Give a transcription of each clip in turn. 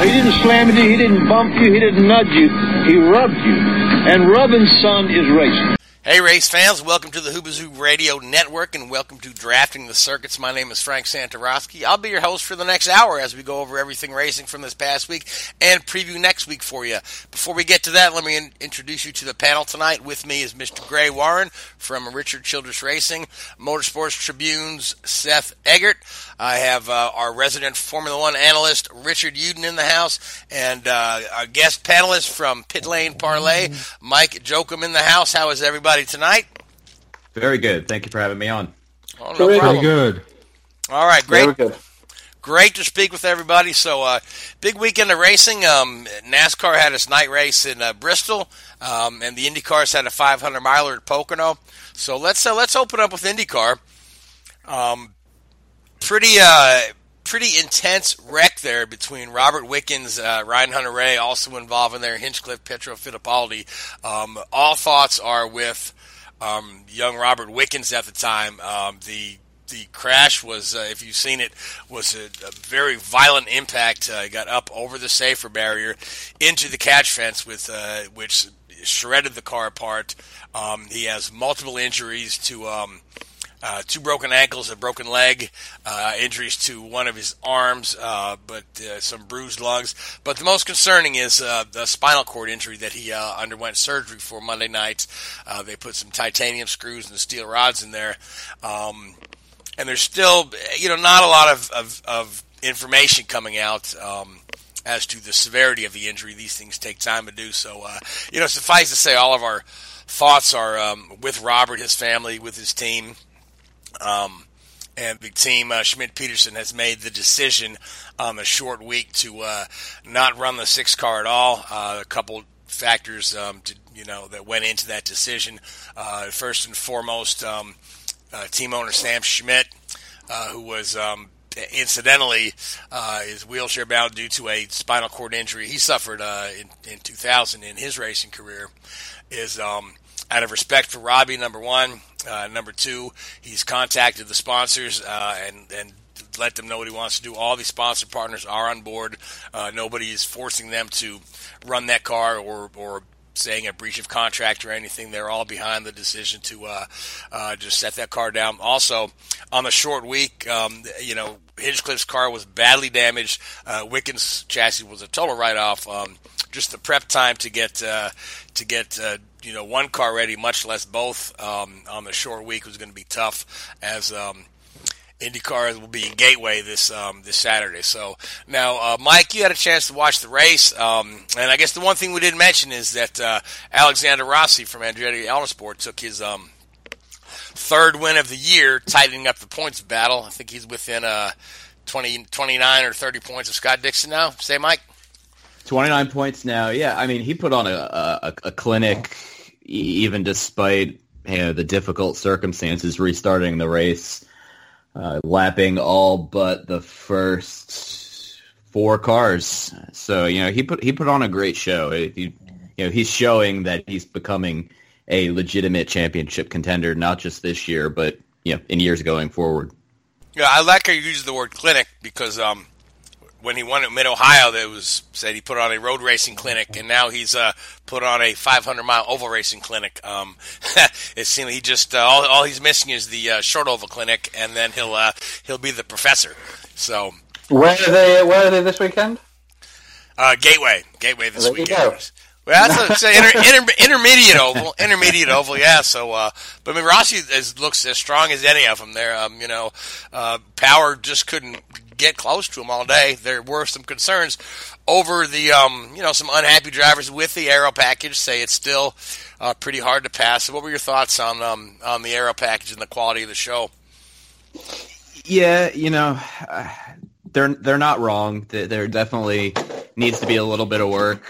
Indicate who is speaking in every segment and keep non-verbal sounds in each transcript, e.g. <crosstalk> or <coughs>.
Speaker 1: He didn't slam you, he didn't bump you, he didn't nudge you. He rubbed you. And rubbing, son, is racing.
Speaker 2: Hey, race fans, welcome to the Hoobazoo Radio Network and welcome to Drafting the Circuits. My name is Frank Santorowski. I'll be your host for the next hour as we go over everything racing from this past week and preview next week for you. Before we get to that, let me in- introduce you to the panel tonight. With me is Mr. Gray Warren from Richard Childress Racing, Motorsports Tribune's Seth Eggert. I have uh, our resident Formula One analyst, Richard Uden, in the house, and uh, our guest panelist from Pit Lane Parlay, Mike Jokum, in the house. How is everybody tonight?
Speaker 3: Very good. Thank you for having me on.
Speaker 2: Oh, no problem.
Speaker 4: good.
Speaker 2: All right, great.
Speaker 4: Very good.
Speaker 2: Great to speak with everybody. So, uh, big weekend of racing. Um, NASCAR had its night race in uh, Bristol, um, and the IndyCars had a 500 miler at Pocono. So let's uh, let's open up with IndyCar. Um, pretty uh, pretty intense wreck there between Robert Wickens, uh, Ryan Hunter-Reay, also involved in there, Hinchcliffe, Pietro Fittipaldi. Um, all thoughts are with um, young Robert Wickens at the time. Um, the the crash was, uh, if you've seen it, was a, a very violent impact. Uh, got up over the safer barrier into the catch fence, with uh, which shredded the car apart. Um, he has multiple injuries to um, uh, two broken ankles, a broken leg, uh, injuries to one of his arms, uh, but uh, some bruised lungs. But the most concerning is uh, the spinal cord injury that he underwent surgery for Monday night. They put some titanium screws and steel rods in there. Um, and there's still, you know, not a lot of, of, of information coming out um, as to the severity of the injury. These things take time to do. So, you know, suffice to say, all of our thoughts are um, with Robert, his family, with his team. Um, and the team, uh, Schmidt Peterson, has made the decision on the short week to uh, not run the six car at all. Uh, a couple factors, um, to, you know, that went into that decision. Uh, first and foremost, um, uh, team owner Sam Schmidt, uh, who was um, incidentally is wheelchair bound due to a spinal cord injury he suffered in, in 2000 in his racing career, is um, out of respect for Robbie, number one. Uh, number two, he's contacted the sponsors uh, and and let them know what he wants to do. All the sponsor partners are on board. Uh, nobody is forcing them to run that car or or saying a breach of contract or anything. They're all behind the decision to uh, uh, just set that car down. Also, on the short week, um, you know, Hinchcliffe's car was badly damaged. Uh, Wickens' chassis was a total write-off. Um, just the prep time to get uh, to get uh, you know one car ready, much less both um, on the short week was going to be tough as. Um, IndyCar will be in Gateway this um, this Saturday. So now, uh, Mike, you had a chance to watch the race, um, and I guess the one thing we didn't mention is that uh, Alexander Rossi from Andretti Autosport took his um, third win of the year, tightening up the points battle. I think he's within uh, 20, 29 or thirty points of Scott Dixon now. Say, Mike.
Speaker 3: 29 points now. Yeah, I mean, he put on a, a, a clinic even despite you know, the difficult circumstances restarting the race, uh, lapping all but the first four cars. So, you know, he put he put on a great show. You you know, he's showing that he's becoming a legitimate championship contender, not just this year, but you know, in years going forward.
Speaker 2: Yeah, I like how you use the word clinic because um, when he won at Mid Ohio, there was said he put on a road racing clinic, and now he's uh, put on a 500 mile oval racing clinic. Um, <laughs> it seems he just uh, all, all he's missing is the uh, short oval clinic, and then he'll uh, he'll be the professor. So
Speaker 4: where are they? Where are they this weekend?
Speaker 2: Uh, Gateway, Gateway this
Speaker 4: There
Speaker 2: weekend. Well, that's a inter, <laughs> inter, intermediate oval, intermediate oval, yeah. So, uh, but I mean, Rossi is, looks as strong as any of them. There, um, you know, uh, Power just couldn't get close to him all day. There were some concerns over the, um, you know, some unhappy drivers with the aero package. Say it's still uh, pretty hard to pass. So what were your thoughts on um, on the aero package and the quality of the show?
Speaker 3: Yeah, you know, they're they're not wrong. There there definitely needs to be a little bit of work.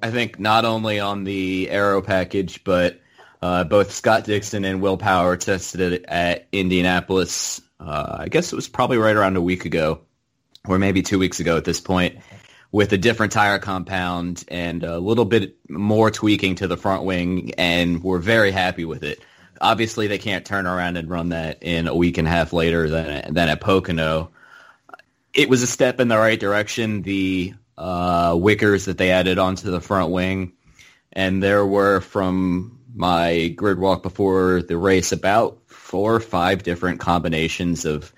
Speaker 3: I think not only on the aero package, but uh, both Scott Dixon and Will Power tested it at Indianapolis. Uh, I guess it was probably right around a week ago, or maybe two weeks ago at this point, with a different tire compound and a little bit more tweaking to the front wing, and we're very happy with it. Obviously, they can't turn around and run that in a week and a half later than than at Pocono. It was a step in the right direction. The uh, wickers that they added onto the front wing, and there were from my grid walk before the race about four or five different combinations of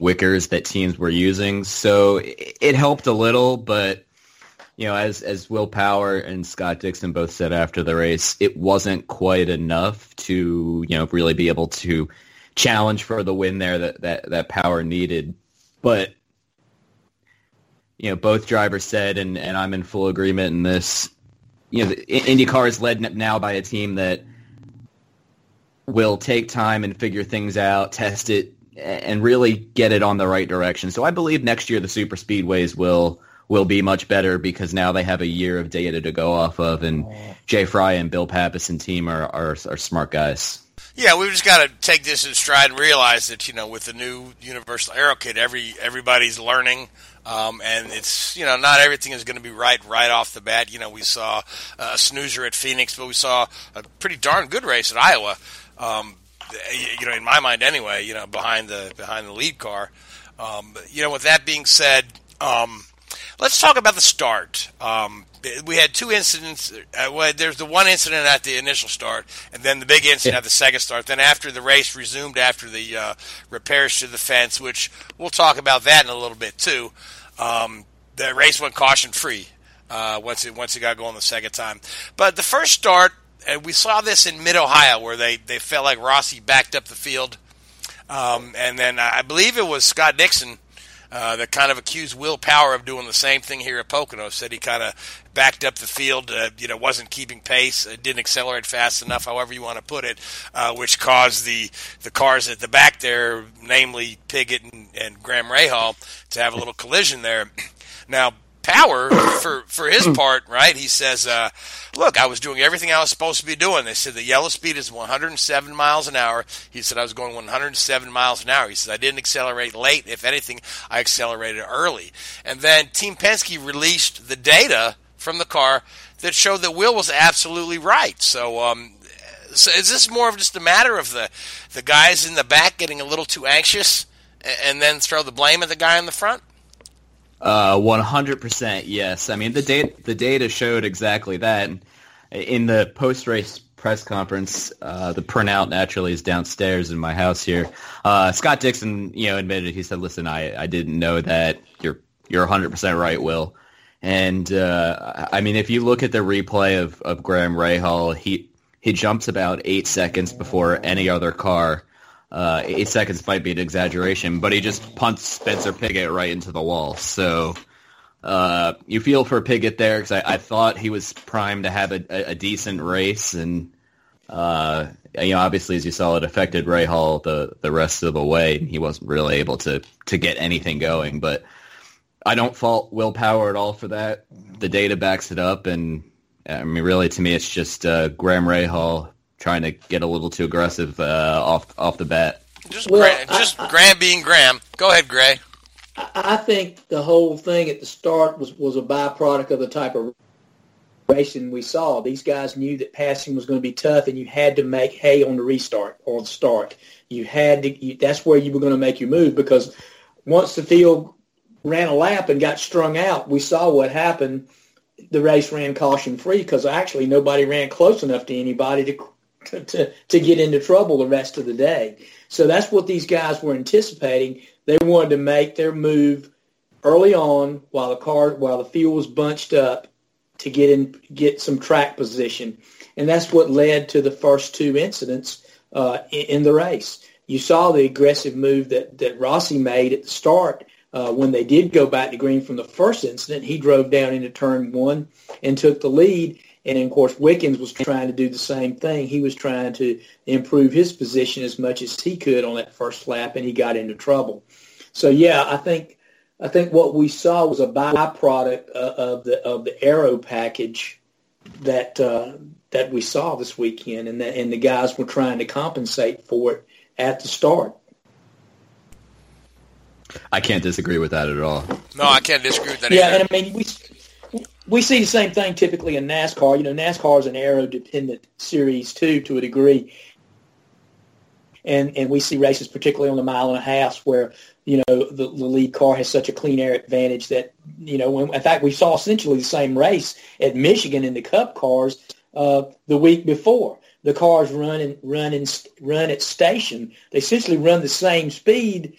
Speaker 3: wickers that teams were using. So it, it helped a little, but you know, as as Will Power and Scott Dixon both said after the race, it wasn't quite enough to you know really be able to challenge for the win there that that that Power needed. But you know, both drivers said, and and I'm in full agreement in this. You know, IndyCar is led now by a team that will take time and figure things out, test it, and really get it on the right direction. So I believe next year the super speedways will will be much better because now they have a year of data to go off of, and Jay Frye and Bill Pappas and team are are, are smart guys.
Speaker 2: Yeah, we've just got to take this in stride and realize that you know with the new Universal Aero Kit, every everybody's learning. Um, and it's you know not everything is going to be right right off the bat. You know we saw a snoozer at Phoenix, but we saw a pretty darn good race at Iowa. Um, you know, in my mind anyway. You know, behind the behind the lead car. Um, you know, with that being said, um, let's talk about the start. Um, we had two incidents. Uh, well, there's the one incident at the initial start, and then the big incident
Speaker 3: Yeah.
Speaker 2: at the second start. Then after the race resumed after the uh, repairs to the fence, which we'll talk about that in a little bit too. Um, the race went caution free uh, once it once it got going the second time. But the first start, and we saw this in Mid Ohio, where they they felt like Rossi backed up the field, um, and then I believe it was Scott Dixon uh, that kind of accused Will Power of doing the same thing here at Pocono. Said he kind of backed up the field, uh, you know, wasn't keeping pace, uh, didn't accelerate fast enough, however you want to put it, uh, which caused the the cars at the back there, namely Pigot and, and Graham Rahal, to have a little collision there. Now. Power, <coughs> for for his part, right? He says, uh, "Look, I was doing everything I was supposed to be doing." They said the yellow speed is 107 miles an hour. He said I was going 107 miles an hour. He said I didn't accelerate late. If anything, I accelerated early. And then Team Penske released the data from the car that showed that Will was absolutely right. So, um, so is this more of just a matter of the the guys in the back getting a little too anxious and then throw the blame at the guy in the front?
Speaker 3: Uh, one hundred percent, yes. I mean, the data the data showed exactly that. In the post race press conference, uh, the printout naturally is downstairs in my house here. Uh, Scott Dixon, you know, admitted he said, "Listen, I, I didn't know that. You're you're one hundred percent right, Will." And uh, I mean, if you look at the replay of, of Graham Rahal, he he jumps about eight seconds before any other car. Uh, eight seconds might be an exaggeration, but he just punts Spencer Pigot right into the wall. So uh, you feel for Pigot there because I, I thought he was primed to have a, a, decent race, and uh, you know, obviously, as you saw, it affected Rahal the the rest of the way. He wasn't really able to to get anything going, but I don't fault Will Power at all for that. The data backs it up, and I mean, really, to me, it's just uh, Graham Rahal trying to get a little too aggressive uh, off off the bat.
Speaker 2: Just
Speaker 4: Well,
Speaker 2: Graham,
Speaker 4: I-
Speaker 2: just Graham being Graham. Go ahead, Gray.
Speaker 4: I I think the whole thing at the start was, was a byproduct of the type of
Speaker 5: racing we saw. These guys knew that passing was going to be tough, and you had to make hay on the restart or the start. You had to. You, that's where you were going to make your move because once the field ran a lap and got strung out, we saw what happened. The race ran caution free because actually nobody ran close enough to anybody to, to to get into trouble the rest of the day. So that's what these guys were anticipating. They wanted to make their move early on while the car while the field was bunched up to get in get some track position, and that's what led to the first two incidents uh, in, in, the race. You saw the aggressive move that that Rossi made at the start uh, when they did go back to green from the first incident. He drove down into turn one and took the lead. And of course, Wickens was trying to do the same thing. He was trying to improve his position as much as he could on that first lap, and he got into trouble. So yeah, I think I think what we saw was a byproduct uh, of the of the aero package that uh, that we saw this weekend, and that and the guys were trying to compensate for it at the start.
Speaker 3: I can't disagree with that at all.
Speaker 2: No, I can't disagree with that.
Speaker 5: Yeah,
Speaker 2: either.
Speaker 5: and I mean we we see the same thing typically in NASCAR. You know, NASCAR is an aero dependent series too, to a degree. And, and we see races, particularly on the mile and a half, where you know, the, the lead car has such a clean air advantage that, you know, when, in fact, we saw essentially the same race at Michigan in the Cup cars uh, the week before. The cars run and run and run at station. They essentially run the same speed,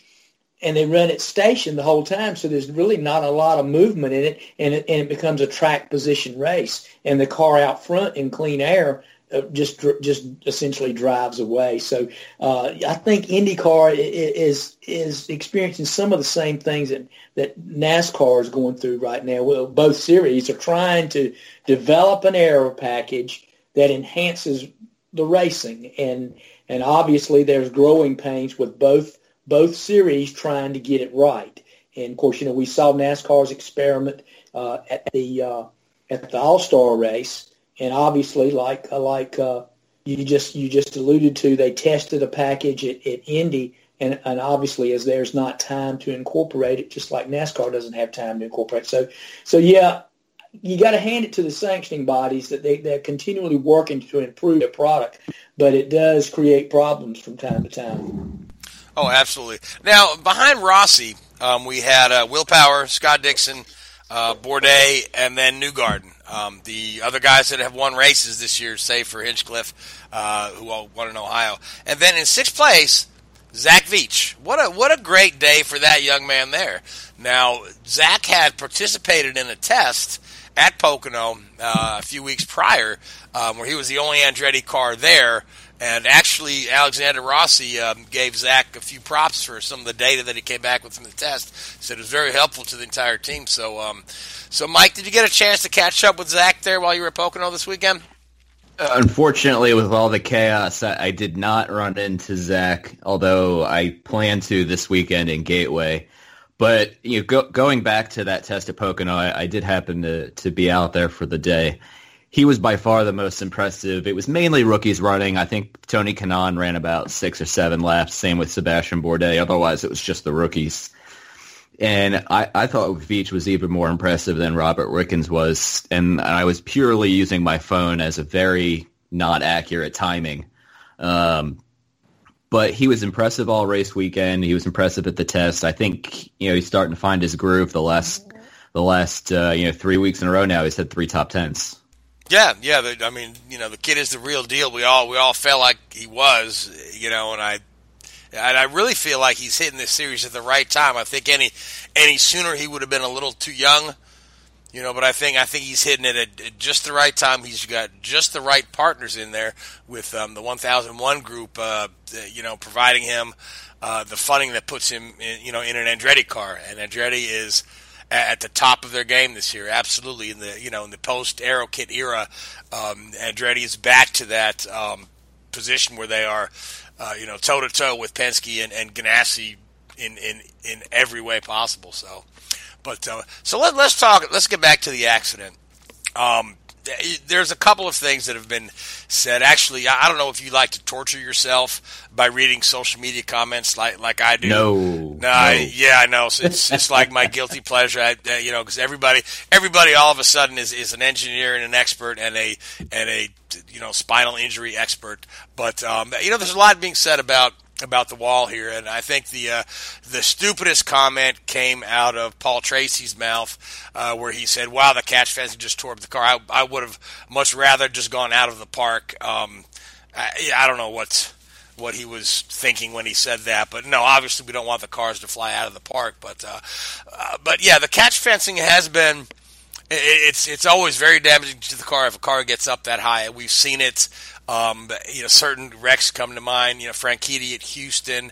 Speaker 5: and they run at station the whole time. So there's really not a lot of movement in it, and it, and it becomes a track position race. And the car out front in clean air uh, just just essentially drives away. So uh, I think IndyCar is is experiencing some of the same things that that NASCAR is going through right now. Well, both series are trying to develop an aero package that enhances the racing, and and obviously there's growing pains with both both series trying to get it right. And of course, you know we saw NASCAR's experiment uh, at the uh, at the All Star race and obviously, like uh, like uh, you just you just alluded to, they tested a package at, at Indy, and, and obviously, as there's not time to incorporate it, just like NASCAR doesn't have time to incorporate. So, so yeah, you got to hand it to the sanctioning bodies that they they're continually working to improve their product, but it does create problems from time to time.
Speaker 2: Oh, absolutely. Now, behind Rossi, um, we had uh, Will Power, Scott Dixon, uh, Bourdais, and then Newgarden. Um, the other guys that have won races this year, save for Hinchcliffe, uh, who won in Ohio, and then in sixth place, Zach Veach. What a what a great day for that young man there. Now Zach had participated in a test at Pocono uh, a few weeks prior, um, where he was the only Andretti car there. And actually, Alexander Rossi um, gave Zach a few props for some of the data that he came back with from the test. Said it was very helpful to the entire team. So, um, so Mike, did you get a chance to catch up with Zach there while you were at Pocono this weekend?
Speaker 3: Unfortunately, with all the chaos, I, did not run into Zach, although I plan to this weekend in Gateway. But you know, go, going back to that test at Pocono, I, I did happen to, to be out there for the day he was by far the most impressive. It was mainly rookies running. I think Tony Kanaan ran about six or seven laps. Same with Sebastian Bourdais. Otherwise, it was just the rookies. And I, I thought Veach was even more impressive than Robert Wickens was. And I was purely using my phone as a very not accurate timing. Um, but he was impressive all race weekend. He was impressive at the test. I think you know he's starting to find his groove. The last the last uh, you know three weeks in a row now, he's had three top tens.
Speaker 2: Yeah, yeah. I mean, you know, the kid is the real deal. We all we all felt like he was, you know, and I and I really feel like he's hitting this series at the right time. I think any any sooner he would have been a little too young, you know. But I think I think he's hitting it at, at just the right time. He's got just the right partners in there with um, the 1001 group, uh, you know, providing him uh, the funding that puts him, in, you know, in an Andretti car. And Andretti is at the top of their game this year. Absolutely, in the you know in the post Aero Kit era, um, Andretti is back to that um, position where they are, uh, you know, toe to toe with Penske and, and Ganassi in, in in every way possible. So, but uh, so let, us talk. Let's get back to the accident. Um, there's a couple of things that have been said. Actually, I don't know if you like to torture yourself by reading social media comments like like I do.
Speaker 3: No,
Speaker 2: no, I, yeah, I know. So it's it's like my guilty pleasure. I, uh, you know, because everybody everybody all of a sudden is, is an engineer and an expert and a and a you know spinal injury expert. But um, you know, there's a lot being said about about the wall here, and I think the uh, the stupidest comment came out of Paul Tracy's mouth, uh, where he said, "Wow, the catch fence just tore up the car. I, I would have much rather just gone out of the park." Um, I, I don't know what what he was thinking when he said that, but no, obviously we don't want the cars to fly out of the park. But uh, uh, but yeah, the catch fencing has been. It's it's always very damaging to the car if a car gets up that high. We've seen it um, you know, certain wrecks come to mind. You know, Franchitti at Houston.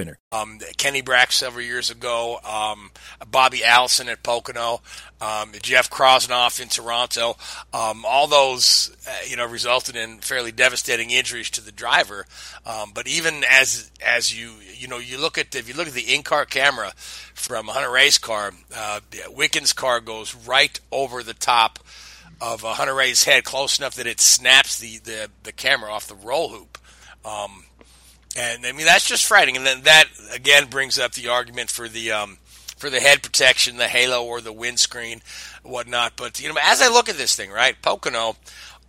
Speaker 2: Um, Kenny Brack several years ago, um, Bobby Allison at Pocono, um, Jeff Krosnoff in Toronto. Um, all those, uh, you know, resulted in fairly devastating injuries to the driver. Um, but even as as you you know you look at if you look at the in-car camera from a Hunter-Reay's car, uh, Wickens' car goes right over the top of a Hunter-Reay's head, close enough that it snaps the the, the camera off the roll hoop. Um, and I mean that's just frightening. And then that again brings up the argument for the um, for the head protection, the halo or the windscreen, whatnot. But you know, as I look at this thing, right, Pocono,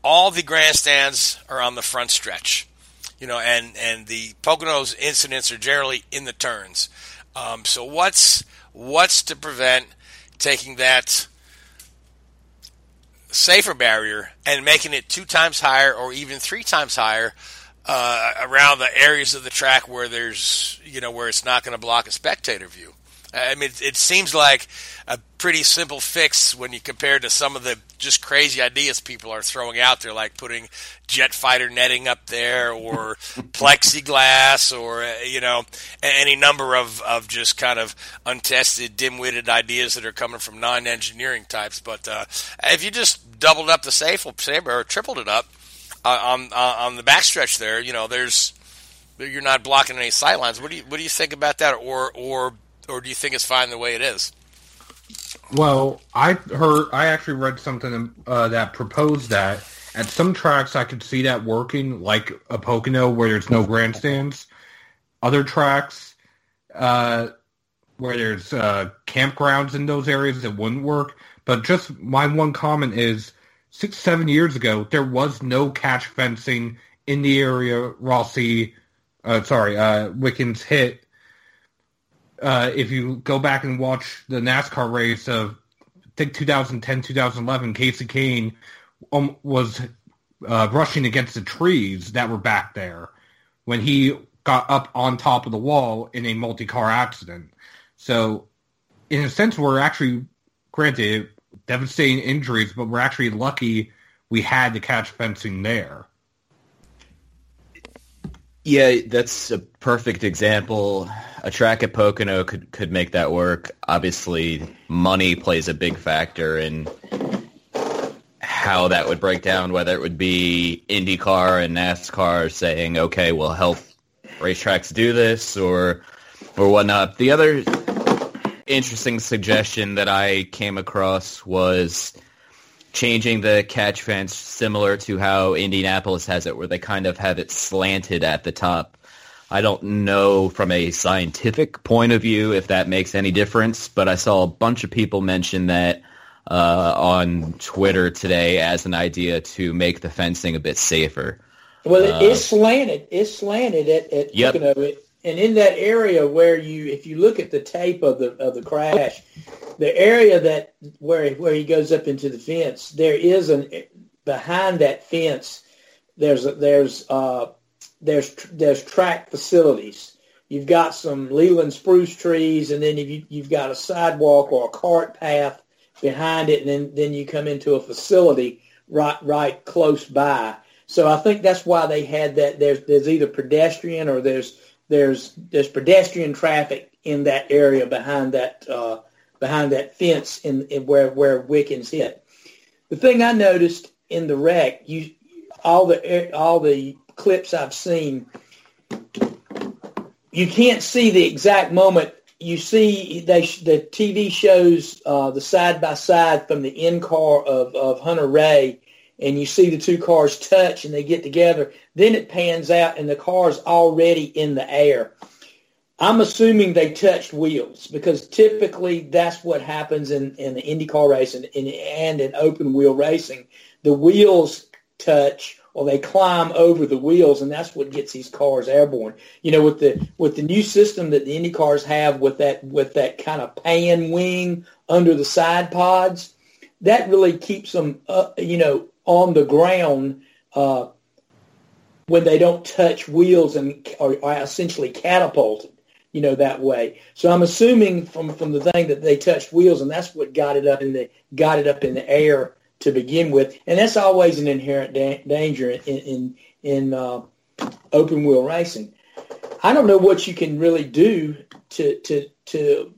Speaker 2: all the grandstands are on the front stretch. You know, and and the Pocono's incidents are generally in the turns. Um, so what's what's to prevent taking that safer barrier and making it two times higher or even three times higher uh, around the areas of the track where there's you know where it's not going to block a spectator view. I mean, it, seems like a pretty simple fix when you compare to some of the just crazy ideas people are throwing out there, like putting jet fighter netting up there or <laughs> plexiglass or, uh, you know, any number of, of just kind of untested, dim witted ideas that are coming from non engineering types. But uh, if you just doubled up the safer tripled it up, uh, on uh, on the backstretch there, you know, there's you're not blocking any sightlines. What do you what do you think about that, or or or do you think it's fine the way it is?
Speaker 6: Well, I heard I actually read something uh, that proposed that at some tracks I could see that working, like a Pocono where there's no grandstands. Other tracks uh, where there's uh, campgrounds in those areas, it wouldn't work. But just my one comment is six, seven years ago, there was no catch fencing in the area Rossi, uh, sorry, uh, Wickens hit. Uh, if you go back and watch the NASCAR race of, I think 2010, 2011, Kasey Kahne um, was uh, rushing against the trees that were back there when he got up on top of the wall in a multi-car accident. So, in a sense, we're actually, granted, devastating injuries, but we're actually lucky we had the catch fencing there.
Speaker 3: Yeah, that's a perfect example. A track at Pocono could could make that work. Obviously, money plays a big factor in how that would break down, whether it would be IndyCar and NASCAR saying, "Okay, we'll help racetracks do this," or or whatnot. The other interesting suggestion that I came across was changing the catch fence similar to how Indianapolis has it, where they kind of have it slanted at the top. I don't know from a scientific point of view if that makes any difference, but I saw a bunch of people mention that uh, on Twitter today as an idea to make the fencing a bit safer.
Speaker 5: Well, it,
Speaker 3: Uh,
Speaker 5: it's slanted. It's slanted at, at
Speaker 3: Yep.
Speaker 5: Pocono. It, and in that area where you, if you look at the tape of the of the crash, the area that where where he goes up into the fence, there is an behind that fence. There's a, there's uh there's there's track facilities. You've got some Leland spruce trees, and then you, you've got a sidewalk or a cart path behind it, and then, then you come into a facility right right close by. So I think that's why they had that. There's there's either pedestrian or there's there's there's pedestrian traffic in that area behind that uh, behind that fence in, in where where Wickens hit. The thing I noticed in the wreck, you all the all the clips I've seen, you can't see the exact moment. You see they the TV shows uh, the side by side from the in car of of Hunter-Reay, and you see the two cars touch and they get together. Then it pans out and the car's already in the air. I'm assuming they touched wheels because typically that's what happens in, in the IndyCar race and, and, and in open wheel racing. The wheels touch or they climb over the wheels and that's what gets these cars airborne. You know, with the with the new system that the Indy cars have with that with that kind of pan wing under the side pods, that really keeps them you know, on the ground uh, when they don't touch wheels and are, are essentially catapulted you know, that way. So I'm assuming from from the thing that they touched wheels, and that's what got it up in the got it up in the air to begin with, and that's always an inherent da- danger in in in uh, open wheel racing. I don't know what you can really do to to to.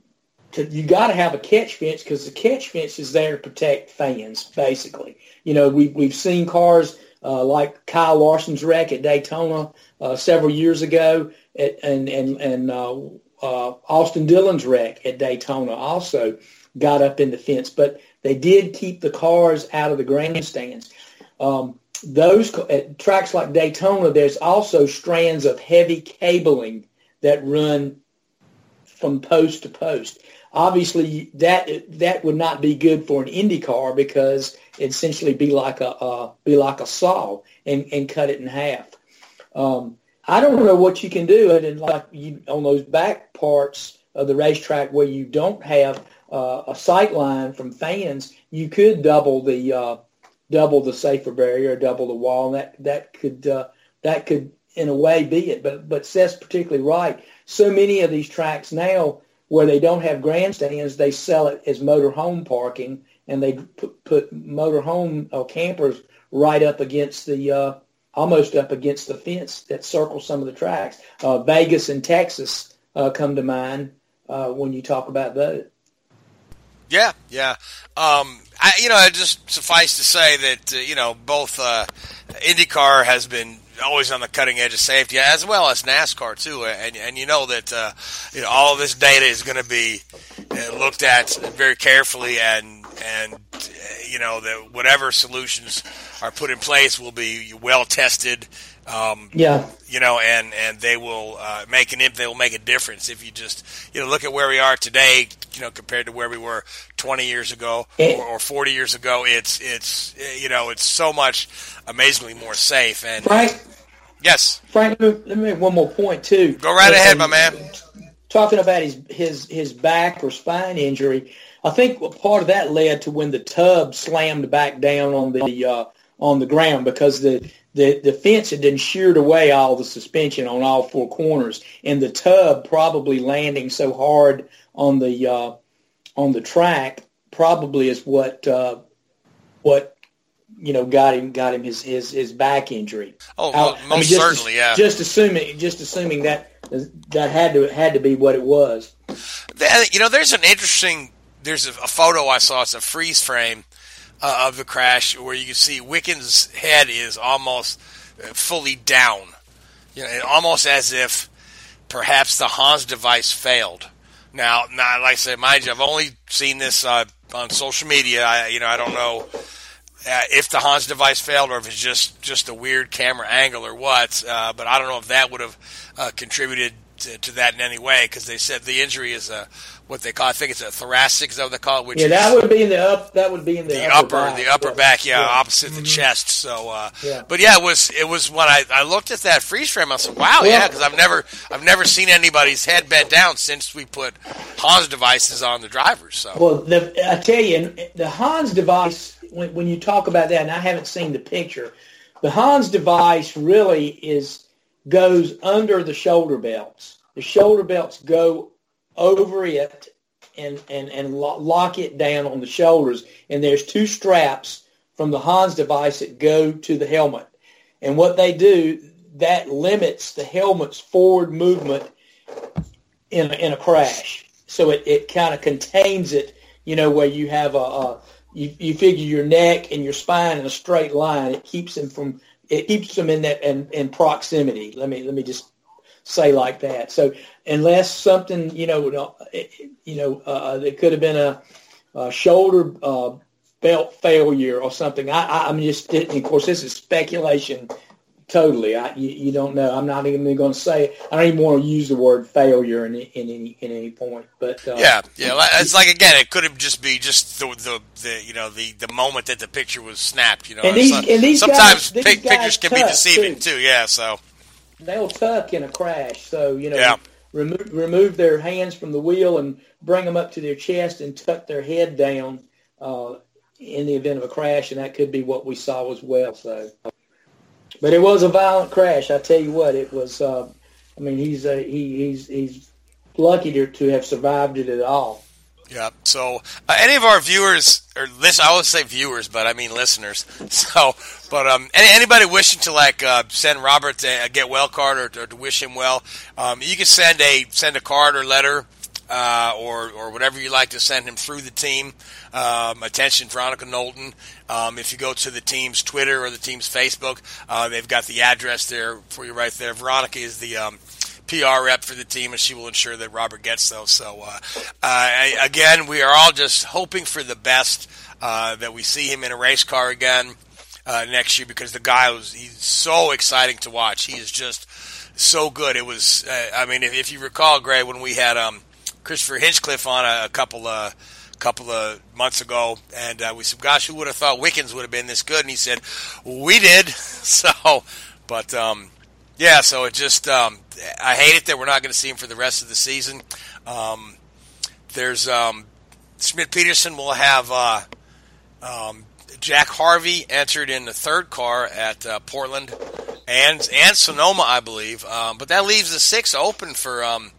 Speaker 5: To you got to have a catch fence because the catch fence is there to protect fans, basically. You know, we we've seen cars uh, like Kyle Larson's wreck at Daytona uh, several years ago, at, and and and uh, uh, Austin Dillon's wreck at Daytona also got up in the fence, but they did keep the cars out of the grandstands. Um, those at tracks like Daytona, there's also strands of heavy cabling that run from post to post. Obviously, that that would not be good for an Indy car because it'd essentially be like a uh, be like a saw and, and cut it in half. Um, I don't know what you can do, and then like you, on those back parts of the racetrack where you don't have uh, a sight line from fans, you could double the uh, double the safer barrier, double the wall, and that that could uh, that could in a way be it. But but Seth's particularly right. So many of these tracks now where they don't have grandstands, they sell it as motorhome parking, and they put, put motorhome or campers right up against the uh, almost up against the fence that circles some of the tracks. Uh, Vegas and Texas uh, come to mind uh, when you talk about those.
Speaker 2: Yeah, yeah. Um, I, you know, it just suffice to say that uh, you know both uh, IndyCar has been always on the cutting edge of safety, as well as NASCAR too. And and you know that uh, you know all this data is going to be uh, looked at very carefully, and and uh, you know that whatever solutions are put in place will be well tested. Um,
Speaker 5: Yeah.
Speaker 2: you know, and and they will uh, make an they will make a difference if you just you know look at where we are today, you know, compared to where we were 20 years ago or, or 40 years ago. It's it's you know it's so much amazingly more safe. And
Speaker 5: Frank,
Speaker 2: yes,
Speaker 5: Frank, let me make one more point too.
Speaker 2: go right ahead, my man.
Speaker 5: talking about his his his back or spine injury, I think part of that led to when the tub slammed back down on the uh, on the ground because the, the the fence had then sheared away all the suspension on all four corners, and the tub probably landing so hard on the uh, on the track probably is what uh, what you know got him got him his his, his back injury.
Speaker 2: Oh, mo- most
Speaker 5: just
Speaker 2: certainly, yeah.
Speaker 5: Just assuming, just assuming that that had to had to be what it was.
Speaker 2: Th- You know, there's an interesting. There's a, a photo I saw. It's a freeze frame uh, of the crash where you can see Wickens' head is almost uh, fully down, you know, almost as if perhaps the Hans device failed. Now, now, like I said, mind you, I've only seen this uh, on social media. I, you know, I don't know uh, if the Hans device failed or if it's just just a weird camera angle or what. Uh, but I don't know if that would have uh, contributed to, to, that in any way because they said the injury is a what they call. I think it's a thoracic. Is that what they call it?
Speaker 5: Which yeah, that would be in the up. That would be in the,
Speaker 2: the
Speaker 5: upper,
Speaker 2: upper the upper back. Yeah, yeah. opposite mm-hmm. the chest. So, uh, yeah. but yeah, it was it was when I, I looked at that freeze frame. I said, wow, yeah, because I've never I've never seen anybody's head bent down since we put Hans devices on the drivers. So,
Speaker 5: well, the, I tell you, the Hans device when, when you talk about that, and I haven't seen the picture, the Hans device really is goes under the shoulder belts. The shoulder belts go over it and, and, and lock it down on the shoulders. And there's two straps from the Hans device that go to the helmet. And what they do, that limits the helmet's forward movement in in a crash. So it, it kind of contains it, you know, where you have a, a you, you figure your neck and your spine in a straight line. It keeps them from it keeps them in that in, in proximity. Let me let me just say like that. So unless something you know you know uh, there could have been a, a shoulder uh, belt failure or something. I, I, I'm just of course this is speculation totally. I, you, you, don't know. I'm not even going to say. I don't even want to use the word failure in, in any in any point. But uh,
Speaker 2: yeah, yeah. It's like again, it could have just be just the, the, the you know the, the moment that the picture was snapped. You know,
Speaker 5: and these, and these
Speaker 2: sometimes
Speaker 5: guys,
Speaker 2: these pictures can be deceiving too. too. Yeah, so
Speaker 5: they'll tuck in a crash. So you know. Yeah. Remove, remove their hands from the wheel and bring them up to their chest and tuck their head down uh, in the event of a crash, and that could be what we saw as well. So, but it was a violent crash. I tell you what, it was. Uh, I mean, he's uh, he, he's he's lucky to, to have survived it at all.
Speaker 2: Yeah. So, uh, any of our viewers or listen, I always say viewers, but I mean listeners. <laughs> So, but um, any, anybody wishing to like uh, send Robert a, a get well card or, or, to wish him well, um, you can send a send a card or letter uh, or or whatever you like to send him through the team. Um, attention, Veronica Knowlton. Um, if you go to the team's Twitter or the team's Facebook, uh, they've got the address there for you right there. Veronica is the um, PR rep for the team, and she will ensure that Robert gets those. So, uh, uh, again, we are all just hoping for the best uh, that we see him in a race car again uh, next year because the guy was he's so exciting to watch. He is just so good. It was, uh, I mean, if, if, you recall, Gray, when we had um, Christopher Hinchcliffe on a, a couple of couple of months ago, and uh, we said, "Gosh, who would have thought Wickens would have been this good?" And he said, "We did." <laughs> So, but um, yeah, so it just um, I hate it that we're not going to see him for the rest of the season. Um, there's um, Schmidt Peterson will have uh, um, Jack Harvey entered in the third car at uh, Portland and and Sonoma, I believe. Um, but that leaves the six open for um,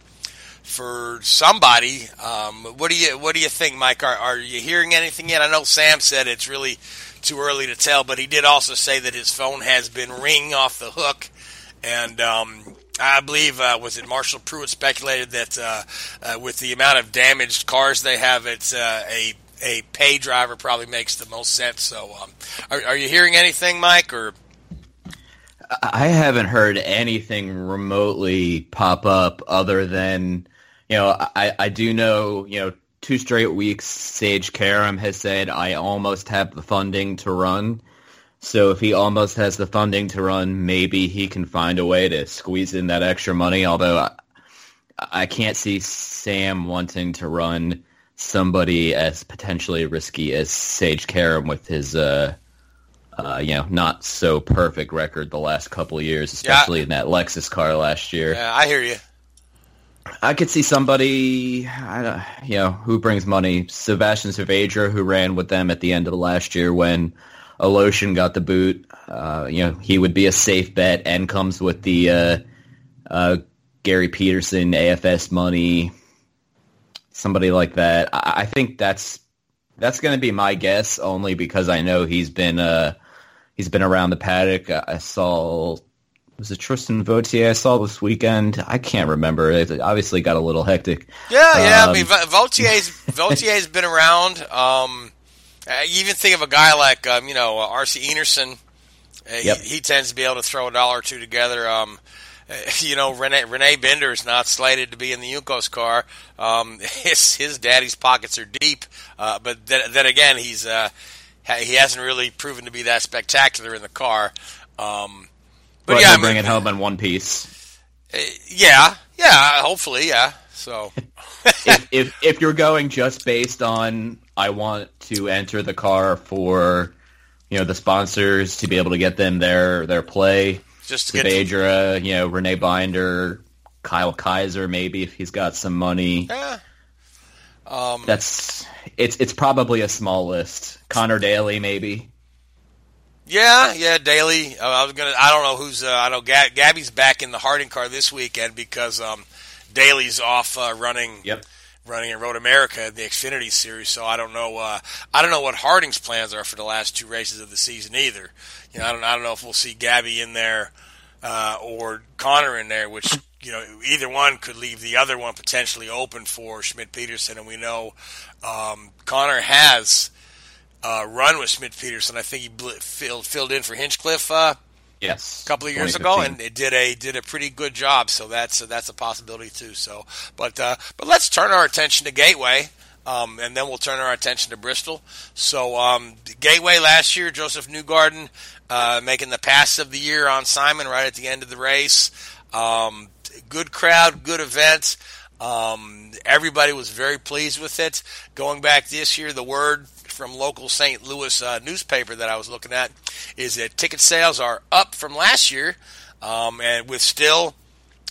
Speaker 2: for somebody. Um, what do you What do you think, Mike? Are, are you hearing anything yet? I know Sam said it's really too early to tell, but he did also say that his phone has been ringing off the hook, and um, I believe uh, was it Marshall Pruett speculated that uh, uh, with the amount of damaged cars they have, it's uh, a a pay driver probably makes the most sense. So, um, are, are you hearing anything, Mike, or?
Speaker 3: I haven't heard anything remotely pop up other than you know, I, I do know, you know, two straight weeks, Sage Karam has said, I almost have the funding to run. So if he almost has the funding to run, maybe he can find a way to squeeze in that extra money. Although I, I can't see Sam wanting to run somebody as potentially risky as Sage Karam with his, uh, uh, you know, not so perfect record the last couple of years, especially yeah. in that Lexus car last year.
Speaker 2: Yeah, I hear you.
Speaker 3: I could see somebody, you know, who brings money. Sebastian Saavedra, who ran with them at the end of last year when Aleshin got the boot. Uh, you know, he would be a safe bet and comes with the uh, uh, Gary Peterson AFS money. Somebody like that. I, I think that's that's going to be my guess, only because I know he's been uh, he's been around the paddock. I saw was it Tristan Vautier I saw this weekend? I can't remember. It obviously got a little hectic.
Speaker 2: Yeah, yeah. Um, I mean, Vautier's Vautier's <laughs> been around. Um, Uh, you even think of a guy like um, you know uh, R.C. Enerson. Uh,
Speaker 3: Yep.
Speaker 2: he, he tends to be able to throw a dollar or two together. Um, <laughs> you know, Renee, Renee Binder is not slated to be in the Juncos car. Um, <laughs> his his daddy's pockets are deep, uh, but then, then again, he's uh, ha- he hasn't really proven to be that spectacular in the car. Um, but,
Speaker 3: But
Speaker 2: yeah, I
Speaker 3: bring
Speaker 2: mean,
Speaker 3: it home in one piece.
Speaker 2: uh, yeah, yeah, hopefully, yeah. So <laughs>
Speaker 3: if, if if you're going just based on I want to enter the car for you know the sponsors to be able to get them their their play,
Speaker 2: Just to get-
Speaker 3: Sabadra, you know Renee Binder, Kyle Kaiser, maybe if he's got some money.
Speaker 2: Yeah. Um,
Speaker 3: That's it's it's probably a small list. Conor Daly, maybe.
Speaker 2: Yeah, yeah, Daly. Uh, I was gonna. I don't know who's. Uh, I know Gab, Gabby's back in the Harding car this weekend because um, Daly's off uh, running.
Speaker 3: Yep.
Speaker 2: Running in Road America in the Xfinity Series, so I don't know. Uh, I don't know what Harding's plans are for the last two races of the season either. You know, I don't. I don't know if we'll see Gabby in there uh, or Conor in there, which you know either one could leave the other one potentially open for Schmidt Peterson, and we know um, Conor has uh, run with Schmidt Peterson. I think he bl- filled filled in for Hinchcliffe uh,
Speaker 3: Yes.
Speaker 2: a couple of years ago, and it did a did a pretty good job. So that's that's a possibility too. So, but uh, but let's turn our attention to Gateway. Um, and then we'll turn our attention to Bristol. So, um, Gateway last year, Josef Newgarden uh, making the pass of the year on Simon right at the end of the race. Um, good crowd, good event. Um, everybody was very pleased with it. Going back this year, the word from local St. Louis uh, newspaper that I was looking at is that ticket sales are up from last year, um, and with still,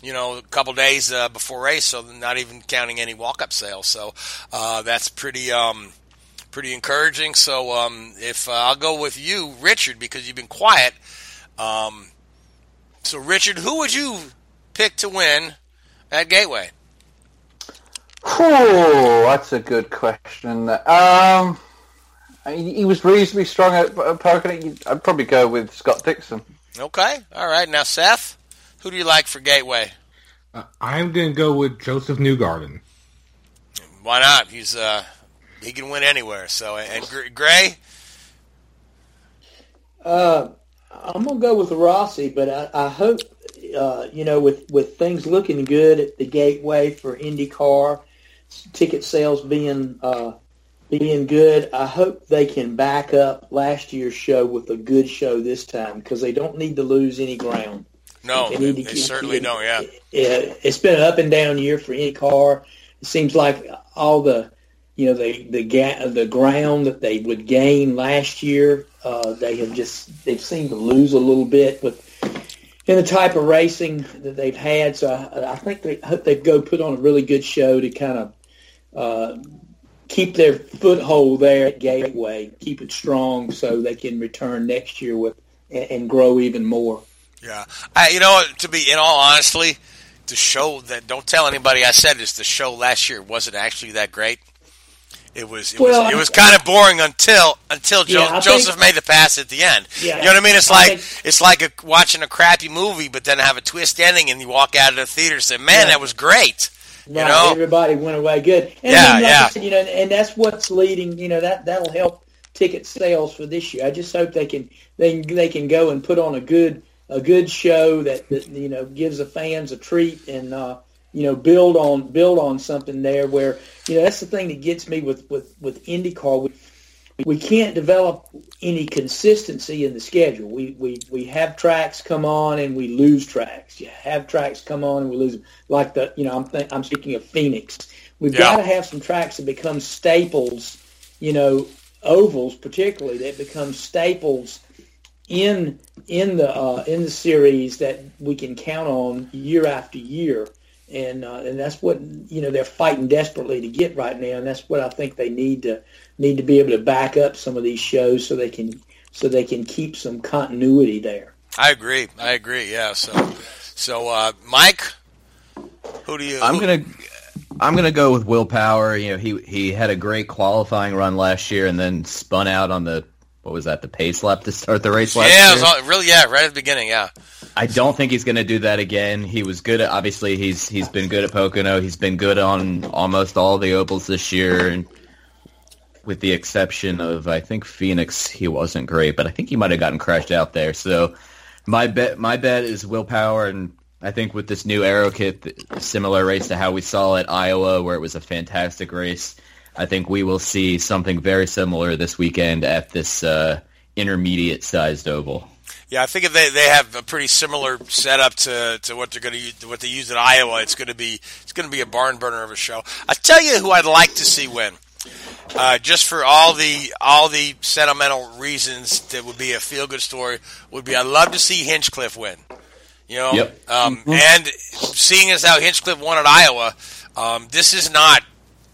Speaker 2: you know, a couple days uh, before race, so not even counting any walk-up sales. So uh, that's pretty. Um, Pretty encouraging. So, um, if uh, I'll go with you, Richard, because you've been quiet. Um, so, Richard, who would you pick to win at Gateway?
Speaker 4: Oh, that's a good question. Um, he, he was reasonably strong at, at Pocono. I'd probably go with Scott Dixon.
Speaker 2: Okay, all right. Now, Seth, who do you like for Gateway?
Speaker 6: Uh, I'm going to go with Josef Newgarden.
Speaker 2: Why not? He's uh, he can win anywhere. So, and Gr- Gray,
Speaker 5: Uh, I'm gonna go with Rossi, but I, I hope uh, you know with with things looking good at the gateway for IndyCar, ticket sales being uh, being good. I hope they can back up last year's show with a good show this time because they don't need to lose any ground.
Speaker 2: no,
Speaker 5: They
Speaker 2: they,
Speaker 5: keep-
Speaker 2: certainly don't. Yeah,
Speaker 5: Yeah, it's been an up and down year for IndyCar. It seems like all the you know the the ga- the ground that they would gain last year, uh, they have just they've seemed to lose a little bit with in the type of racing that they've had. So I, I think they I hope they go put on a really good show to kind of uh, keep their foothold there at Gateway, keep it strong, so they can return next year with and, and grow even more.
Speaker 2: yeah. I, you know, to be in all honestly, the show that don't tell anybody I said this. The show last year wasn't actually that great. It was it
Speaker 5: Well,
Speaker 2: was it was kind of boring until until jo-
Speaker 5: Yeah,
Speaker 2: Josef
Speaker 5: think-
Speaker 2: made the pass at the end.
Speaker 5: Yeah,
Speaker 2: you know what I mean? It's
Speaker 5: I
Speaker 2: like
Speaker 5: think-
Speaker 2: it's like a, watching a crappy movie, but then have a twist ending, and you walk out of the theater and say, "Man,
Speaker 5: Yeah.
Speaker 2: that was great." You know?
Speaker 5: everybody went away good. And
Speaker 2: Yeah,
Speaker 5: then, like
Speaker 2: yeah.
Speaker 5: Said, you know, and that's what's leading. You know, that that'll help ticket sales for this year. I just hope they can they they can go and put on a good a good show that, that you know gives the fans a treat and uh, you know build on build on something there where you know that's the thing that gets me with with with IndyCar. We, can't develop any consistency in the schedule. We, we we have tracks come on and we lose tracks. You have tracks come on and we lose them. Like the you know I'm think, I'm speaking of Phoenix. We've
Speaker 2: Yeah.
Speaker 5: got to have some tracks that become staples. You know ovals particularly that become staples in in the uh, in the series that we can count on year after year. And uh, and that's what you know they're fighting desperately to get right now, and that's what I think they need to need to be able to back up some of these shows so they can so they can keep some continuity there.
Speaker 2: I agree. I agree. Yeah. So, so uh, Mike, who do you?
Speaker 3: I'm
Speaker 2: who-
Speaker 3: gonna I'm gonna go with Will Power. You know, he he had a great qualifying run last year, and then spun out on the what was that the pace lap to start the race last
Speaker 2: Yeah, it
Speaker 3: year.
Speaker 2: was all, really. Yeah, right at the beginning. Yeah.
Speaker 3: I don't think he's going to do that again. He was good at obviously he's he's been good at Pocono. He's been good on almost all the ovals this year, and with the exception of I think Phoenix, he wasn't great, but I think he might have gotten crashed out there. So my bet, my bet is Will Power, and I think with this new aero kit, similar race to how we saw at Iowa, where it was a fantastic race. I think we will see something very similar this weekend at this uh, intermediate sized oval.
Speaker 2: Yeah, I think they, they have a pretty similar setup to, to what they're going to use, what they use at Iowa, it's going to be it's going to be a barn burner of a show. I tell you who I'd like to see win, uh, just for all the all the sentimental reasons that would be a feel good story. Would be I'd love to see Hinchcliffe win. You know,
Speaker 3: yep.
Speaker 2: um, mm-hmm. and seeing as how Hinchcliffe won at Iowa, um, this is not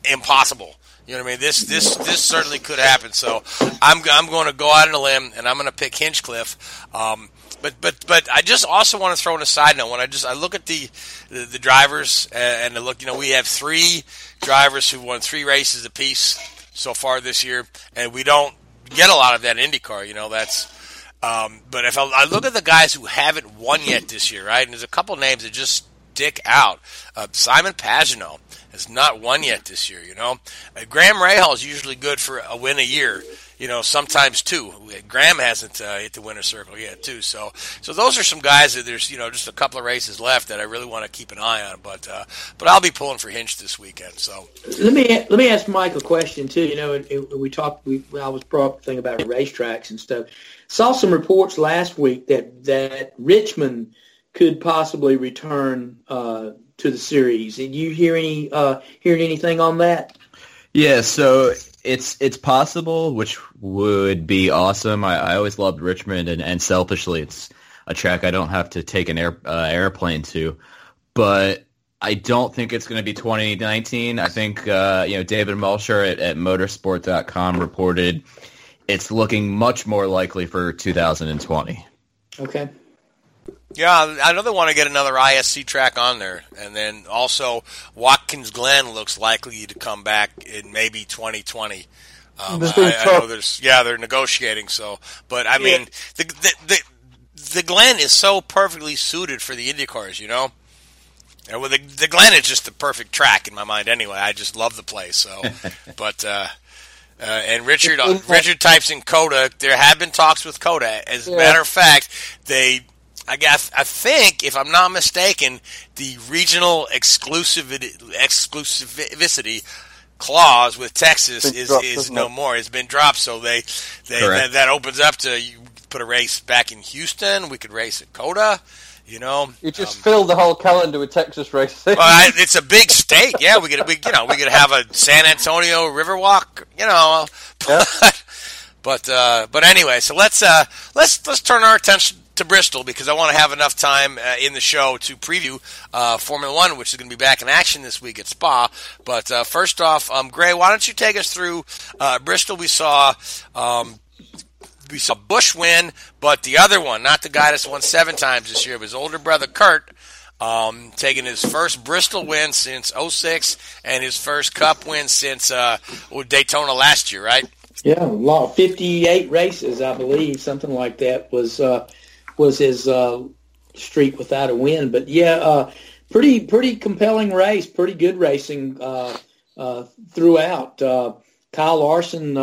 Speaker 2: impossible. You know what I mean? This this this certainly could happen. So I'm I'm going to go out on a limb and I'm going to pick Hinchcliffe. Um, but but but I just also want to throw in a side note when I just I look at the the, the drivers and, I look you know we have three drivers who won three races apiece so far this year and we don't get a lot of that in IndyCar. You know that's. Um, but if I, I, look at the guys who haven't won yet this year, right, and there's a couple names that just stick out. Uh, Simon Pagenaud, has not won yet this year. You know, uh, Graham Rahal is usually good for a win a year. You know, sometimes two. Graham hasn't uh, hit the winner's circle yet, too. So, so those are some guys that there's you know just a couple of races left that I really want to keep an eye on. But uh, but I'll be pulling for Hinch this weekend. So
Speaker 5: let me let me ask Mike a question too. You know, it, it, we talked. We I was brought up thing about racetracks and stuff. Saw some reports last week that that Richmond could possibly return uh, to the series. Did you hear any uh, hearing anything on that?
Speaker 3: Yeah, so it's it's possible, which would be awesome. I, I always loved Richmond, and, and selfishly, it's a track I don't have to take an air uh, airplane to. But I don't think it's going to be 2019. I think uh, you know David Malsher at, at Motorsport.com reported it's looking much more likely for 2020.
Speaker 5: Okay.
Speaker 2: Yeah, I know they want to get another ISC track on there, and then also Watkins Glen looks likely to come back in maybe 2020. Um, I, I, know there's yeah they're negotiating so, but I mean the, the the the Glen is so perfectly suited for the Indy cars, you know. And well, the the Glen is just the perfect track in my mind anyway. I just love the place. So, <laughs> but. uh uh, and Richard uh, Richard types in COTA. There have been talks with COTA. As a matter of fact, they I guess I think, if I'm not mistaken, the regional exclusivity exclusivity clause with Texas is, dropped, is no it? more. It's been dropped, so they, they that, that, opens up to you put a race back in Houston. We could race at COTA. You know,
Speaker 4: you just um, filled the whole calendar with Texas racing.
Speaker 2: well, I, it's a big state. Yeah, we could, we, you know, we could have a San Antonio Riverwalk. You know, but <laughs> but, uh, but anyway, so let's uh, let's let's turn our attention to Bristol because I want to have enough time uh, in the show to preview uh, Formula One, which is going to be back in action this week at Spa. But uh, first off, um, Gray, why don't you take us through uh, Bristol? We saw. Um, we saw Busch win, but the other one, not the guy that's won seven times this year, of his older brother Kurt, um, taking his first Bristol win since 06 and his first Cup win since uh, Daytona last year, right?
Speaker 5: Yeah, law 58 races, I believe, something like that was uh, was his uh, streak without a win. But yeah, uh, pretty pretty compelling race, pretty good racing uh, uh, throughout. Uh, Kyle Larson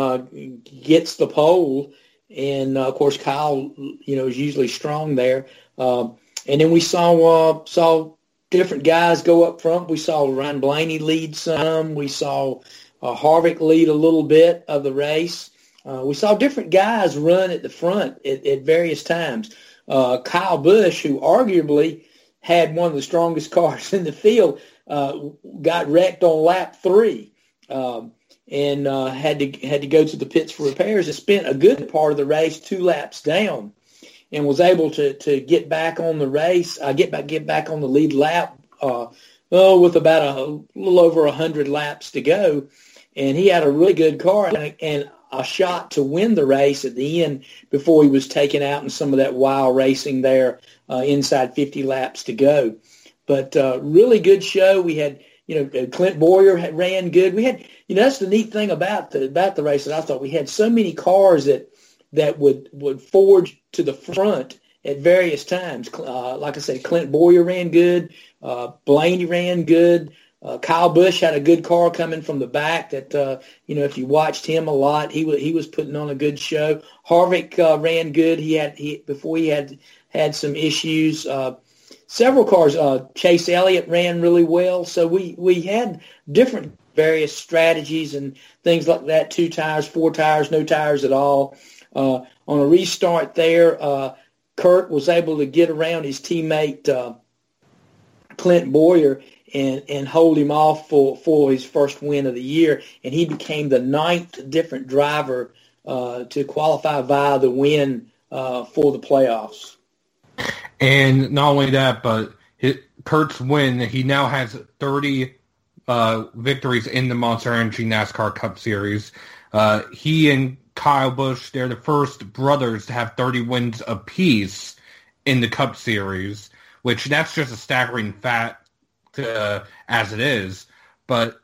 Speaker 5: gets the pole, and of course Kyle, you know, is usually strong there. Uh, and then we saw saw different guys go up front. We saw Ryan Blaney lead some. We saw uh, Harvick lead a little bit of the race. Uh, we saw different guys run at the front at, at various times uh, Kyle Busch, who arguably had one of the strongest <laughs> cars in the field, uh, got wrecked on lap three um, and uh, had to had to go to the pits for repairs. And spent a good part of the race two laps down, and was able to to get back on the race, uh, get back get back on the lead lap. Uh, oh, with about a, a little over a hundred laps to go, and he had a really good car. And, and a shot to win the race at the end before he was taken out in some of that wild racing there uh, inside 50 laps to go. But uh, really good show. We had, you know, uh, Clint Bowyer ran good. We had, you know, that's the neat thing about the about the race. And I thought we had so many cars that that would would forge to the front at various times. Uh, like I said, Clint Bowyer ran good. Uh, Blaney ran good. Uh, Kyle Busch had a good car coming from the back. That uh, you know, if you watched him a lot, he was he was putting on a good show. Harvick uh, ran good. He had he before he had had some issues. Uh, several cars. Uh, Chase Elliott ran really well. So we we had different various strategies and things like that. Two tires, four tires, no tires at all. Uh, on a restart there, Kurt was able to get around his teammate Clint Bowyer and and hold him off for for his first win of the year, and he became the ninth different driver uh, to qualify via the win uh, for the playoffs.
Speaker 6: And not only that, but his, Kurt's win, he now has 30 uh, victories in the Monster Energy NASCAR Cup Series. Uh, he and Kyle Busch, they're the first brothers to have 30 wins apiece in the Cup Series, which that's just a staggering fact uh, as it is. But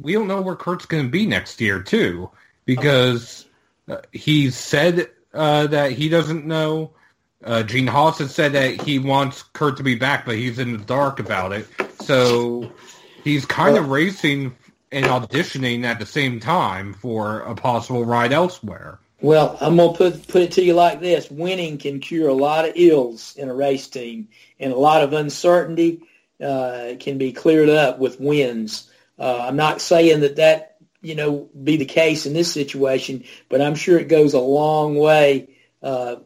Speaker 6: we don't know where Kurt's going to be next year, too, because uh, he said uh, that he doesn't know. Uh, Gene Haas has said that he wants Kurt to be back, but he's in the dark about it. So he's kind of racing and auditioning at the same time for a possible ride elsewhere.
Speaker 5: Well, I'm gonna put put it to you like this: winning can cure a lot of ills in a race team, and a lot of uncertainty uh, can be cleared up with wins. Uh, I'm not saying that that you know be the case in this situation, but I'm sure it goes a long way uh,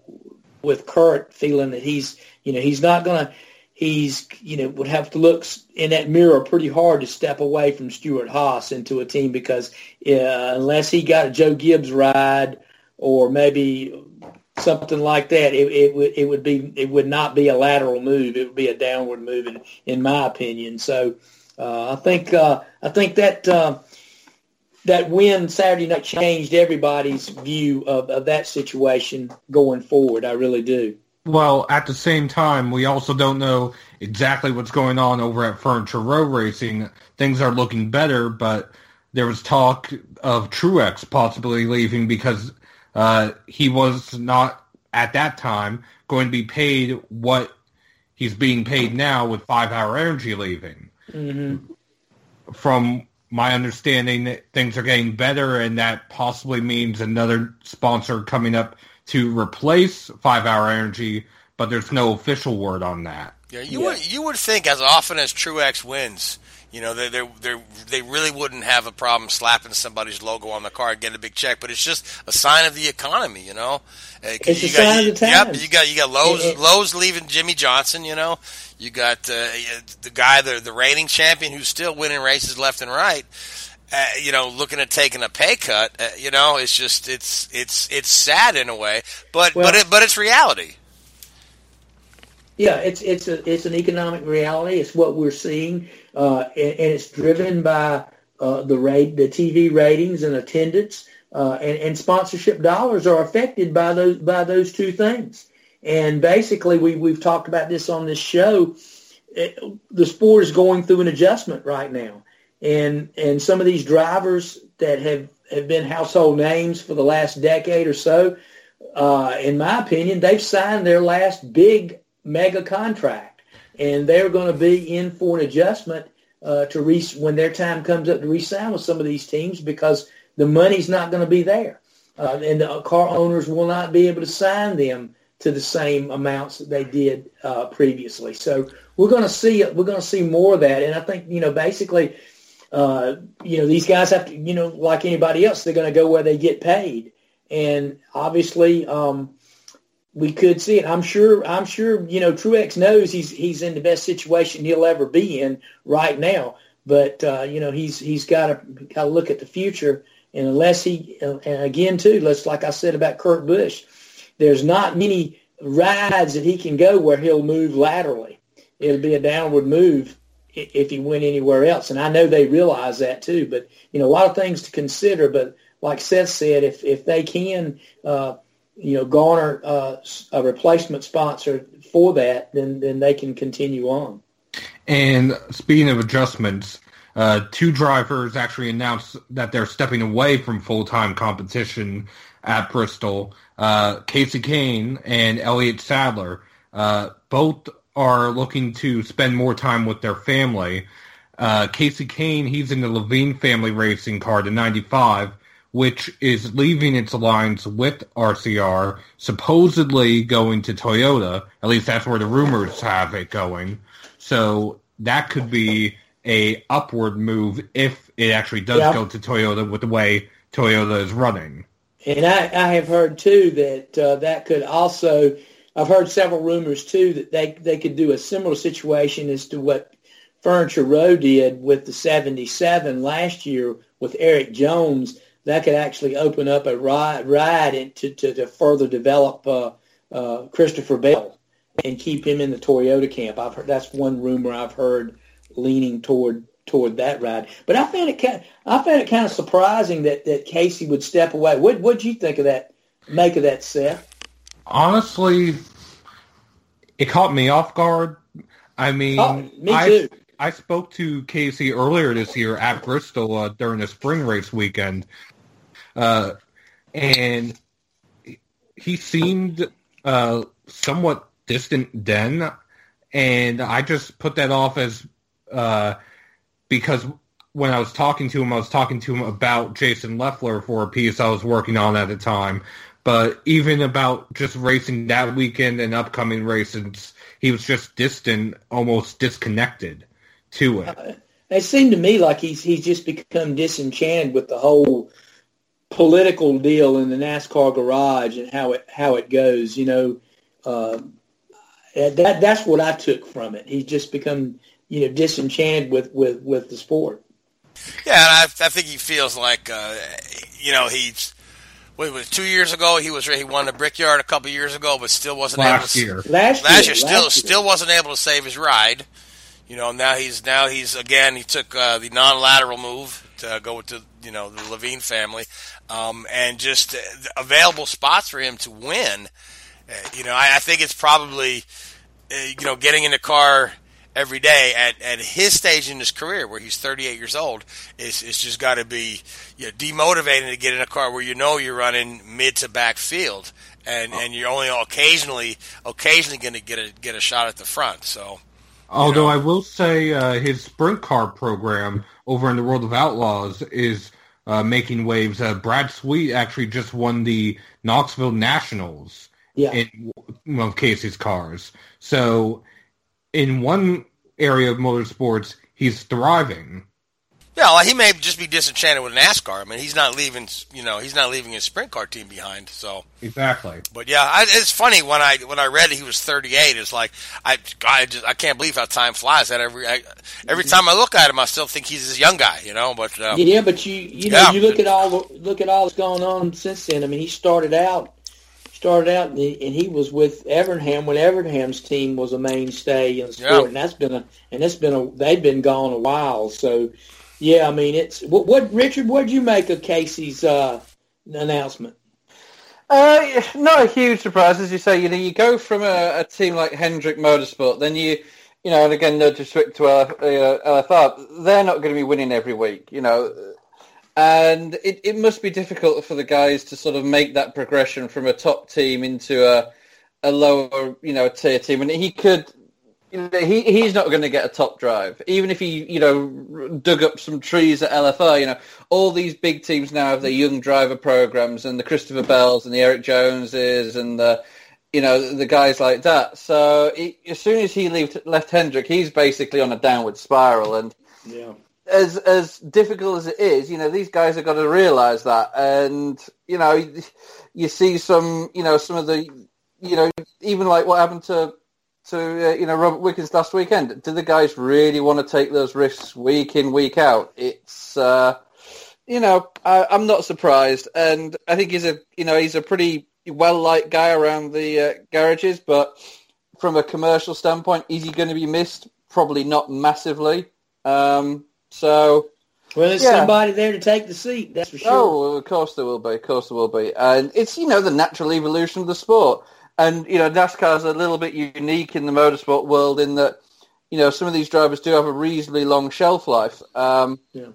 Speaker 5: with Kurt feeling that he's you know he's not gonna he's you know would have to look in that mirror pretty hard to step away from Stewart Haas into a team because uh, unless he got a Joe Gibbs ride or maybe something like that, it, it would it would be it would not be a lateral move. It would be a downward move, in, in my opinion. So uh, I think uh, I think that uh, that win Saturday night changed everybody's view of, of that situation going forward. I really do.
Speaker 6: Well, at the same time, we also don't know exactly what's going on over at Furniture Row Racing. Things are looking better, but there was talk of Truex possibly leaving because uh, he was not at that time going to be paid what he's being paid now with Five Hour Energy leaving.
Speaker 5: Mm-hmm.
Speaker 6: From my understanding, that things are getting better, and that possibly means another sponsor coming up to replace Five Hour Energy, but there's no official word on that.
Speaker 2: Yeah, you yeah. would you would think as often as Truex wins, you know, they they they they really wouldn't have a problem slapping somebody's logo on the car and getting a big check, but it's just a sign of the economy, you know.
Speaker 5: Uh, it's you a got, sign of the times.
Speaker 2: Yep, you got you got Lowe's it, it, Lowe's leaving Jimmie Johnson, you know. You got uh, the guy, the the reigning champion, who's still winning races left and right. Uh, you know, looking at taking a pay cut, uh, you know, it's just it's it's it's sad in a way, but well, but it, but it's reality.
Speaker 5: Yeah, it's it's a it's an economic reality. It's what we're seeing, uh, and, and, it's driven by uh, the rate, the TV ratings and attendance, uh, and, and sponsorship dollars are affected by those by those two things. And basically, we we've talked about this on this show. It, the sport is going through an adjustment right now and and some of these drivers that have have been household names for the last decade or so, uh, in my opinion, they've signed their last big mega contract, and they're going to be in for an adjustment uh, to re- when their time comes up to re-sign with some of these teams because the money's not going to be there, uh, and the car owners will not be able to sign them to the same amounts that they did uh, previously. So we're going to see we're going to see more of that, and I think you know basically uh, you know, these guys have to, you know, like anybody else, they're going to go where they get paid. And obviously, um, we could see it. I'm sure. I'm sure. You know, Truex knows he's he's in the best situation he'll ever be in right now. But uh, you know, he's he's got to got to look at the future. And unless he, and again too, let's like I said about Kurt Busch, there's not many rides that he can go where he'll move laterally. It'll be a downward move if he went anywhere else. And I know they realize that too. But you know, a lot of things to consider. But like Seth said, if if they can, uh, you know, garner uh, a replacement sponsor for that, then then they can continue on.
Speaker 6: And speaking of adjustments, uh, two drivers actually announced that they're stepping away from full time competition at Bristol. Uh, Kasey Kahne and Elliott Sadler. Uh, both are looking to spend more time with their family. Uh, Kasey Kahne, he's in the Leavine family racing car, the 95, which is leaving its alliance with RCR, supposedly going to Toyota. At least that's where the rumors have it going. So that could be a upward move if it actually does
Speaker 5: Yeah.
Speaker 6: go to Toyota with the way Toyota is running.
Speaker 5: And I, I have heard too that uh, that could also. I've heard several rumors too that they they could do a similar situation as to what Furniture Row did with the '77 last year with Erik Jones. That could actually open up a ride ride to, to to further develop uh, uh, Christopher Bell and keep him in the Toyota camp. I've heard that's one rumor I've heard leaning toward toward that ride. But I found it kind I found it kind of surprising that, that Kasey would step away. What what'd you think of that? Make of that, Seth?
Speaker 6: Honestly, it caught me off guard. I mean,
Speaker 5: Oh, me
Speaker 6: I. I spoke to Kasey earlier this year at Bristol uh, during the spring race weekend, uh, and he seemed uh, somewhat distant then, and I just put that off as uh, because when I was talking to him, I was talking to him about Jason Leffler for a piece I was working on at the time. But even about just racing that weekend and upcoming races, he was just distant, almost disconnected to it.
Speaker 5: It seemed to me like he's he's just become disenchanted with the whole political deal in the NASCAR garage and how it how it goes. You know, uh, that that's what I took from it. He's just become you know disenchanted with with with the sport.
Speaker 2: Yeah, and I, I think he feels like, uh, you know, he's. What was two years ago? He was he won the Brickyard a couple years ago, but still wasn't
Speaker 6: Last
Speaker 2: able to.
Speaker 6: year.
Speaker 5: Last
Speaker 2: last
Speaker 5: year,
Speaker 2: year, still
Speaker 5: last year.
Speaker 2: still wasn't able to save his ride. You know, now he's now he's again. He took uh, the non-lateral move to go with the you know the Leavine family, um, and just uh, available spots for him to win. Uh, you know, I, I think it's probably uh, you know getting in the car every day at, at his stage in his career where he's 38 years old is it's just got to be you know, demotivating to get in a car where you know you're running mid to back field and and you're only occasionally occasionally going to get a get a shot at the front so
Speaker 6: Although I will say uh, his sprint car program over in the World of Outlaws is uh, making waves. Uh, Brad Sweet actually just won the Knoxville Nationals
Speaker 5: Yeah.
Speaker 6: in one of Kasey's cars. So in one area of motorsports, he's thriving.
Speaker 2: Yeah well, he may just be disenchanted with NASCAR I mean he's not leaving you know he's not leaving his sprint car team behind so
Speaker 6: Exactly.
Speaker 2: But yeah, I, it's funny when I when I read he was 38. It's like I I just I can't believe how time flies. That every I, every time I look at him, I still think he's this young guy, you know. But uh,
Speaker 5: Yeah, but you you know
Speaker 2: Yeah.
Speaker 5: you look at all the, look at all that's gone on since then. I mean, he started out started out and he, and he was with Evernham when Evernham's team was a mainstay in the sport,
Speaker 2: Yeah.
Speaker 5: and that's been a and it's been a they've been gone a while. So yeah, I mean it's what what Richard, what would you make of Kasey's uh, announcement?
Speaker 4: Uh, not a huge surprise, as you say. You know, you go from a, a team like Hendrick Motorsport, then you, you know, and again, no disrespect to LF, uh, LFR, they're not going to be winning every week, you know, and it, it must be difficult for the guys to sort of make that progression from a top team into a a lower, you know, tier team, and he could. He he's not going to get a top drive, even if he you know dug up some trees at LFR. You know, all these big teams now have their young driver programs, and the Christopher Bells and the Erik Joneses and the you know the guys like that. So he, as soon as he left left Hendrick, he's basically on a downward spiral, and
Speaker 5: Yeah.
Speaker 4: as as difficult as it is, you know, these guys have got to realise that, and you know, you see some, you know, some of the, you know, even like what happened to to uh, you know Robert Wickens last weekend. Do the guys really want to take those risks week in week out? It's uh, you know, I, I'm not surprised, and I think he's a you know he's a pretty well liked guy around the uh, garages, but from a commercial standpoint, is he going to be missed? Probably not massively. Um, so
Speaker 5: Well, there's
Speaker 4: Yeah.
Speaker 5: somebody there to take the seat. That's for sure.
Speaker 4: Oh, well, of course there will be. Of course there will be. And it's, you know, the natural evolution of the sport. And, you know, NASCAR is a little bit unique in the motorsport world in that, you know, some of these drivers do have a reasonably long shelf life. Um,
Speaker 5: Yeah.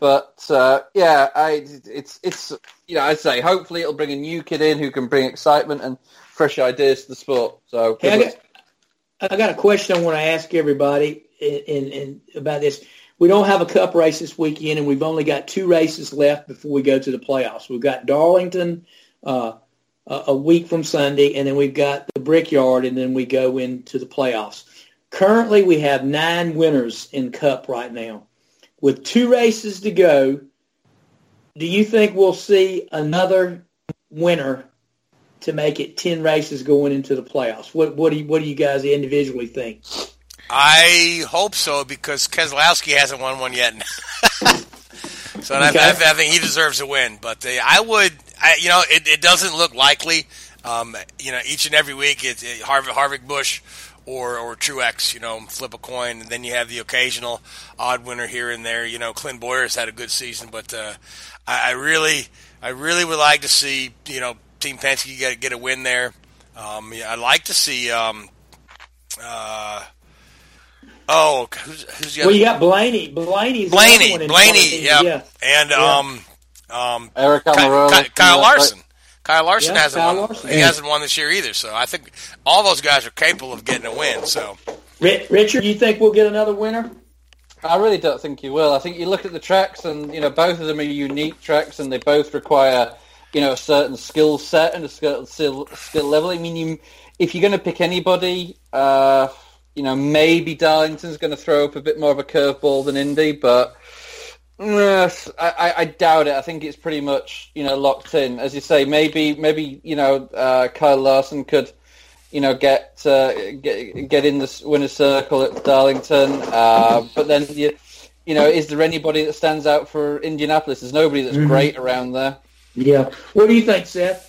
Speaker 4: But, uh, yeah, I, it's, it's, you know, I'd say hopefully it'll bring a new kid in who can bring excitement and fresh ideas to the sport. So,
Speaker 5: Hey, I got, I got a question I want to ask everybody in, in, in about this. we don't have a Cup race this weekend, and we've only got two races left before we go to the playoffs. We've got Darlington uh, a a week from Sunday, and then we've got the Brickyard, and then we go into the playoffs. Currently, we have nine winners in Cup right now. With two races to go, do you think we'll see another winner to make it ten races going into the playoffs? What what do you, what do you guys individually think?
Speaker 2: I hope so because Keselowski hasn't won one yet. <laughs> so I,
Speaker 5: Okay.
Speaker 2: I, I think he deserves a win. But uh, I would, I, you know, it, it doesn't look likely. Um, you know, each and every week it's it, Harvick, Harvick Busch or or Truex. You know, flip a coin, and then you have the occasional odd winner here and there. You know, Clint Bowyer's had a good season, but uh, I, I really, I really would like to see you know Team Penske get get a win there. Um, yeah, I'd like to see. Um, uh, oh, who's, who's the
Speaker 5: Well, you got Blaney. Blaney's the one
Speaker 2: Blaney, Blaney, yep.
Speaker 5: yeah.
Speaker 2: and
Speaker 5: Yeah.
Speaker 2: um, um,
Speaker 4: Aric
Speaker 2: Ky-
Speaker 4: Almirola
Speaker 2: Ky- Kyle
Speaker 4: the-
Speaker 2: Larson. Kyle Larson
Speaker 5: Yeah,
Speaker 2: hasn't
Speaker 5: Kyle
Speaker 2: won.
Speaker 5: Larson.
Speaker 2: He hasn't won this year either. So I think all those guys are capable of getting a win. So
Speaker 5: Richard, do you think we'll get another winner?
Speaker 4: I really don't think you will. I think you look at the tracks, and you know both of them are unique tracks, and they both require you know a certain skill set and a skill skill, skill level. I mean, you, if you're going to pick anybody, uh, you know maybe Darlington's going to throw up a bit more of a curveball than Indy, but yes, I, I, I doubt it. I think it's pretty much you know locked in. As you say, maybe maybe you know uh, Kyle Larson could you know, get uh, get get in the winner's circle at Darlington. Uh, but then, you, you know, is there anybody that stands out for Indianapolis? There's nobody that's
Speaker 5: Mhm.
Speaker 4: great around there.
Speaker 5: Yeah. What do you think, Seth?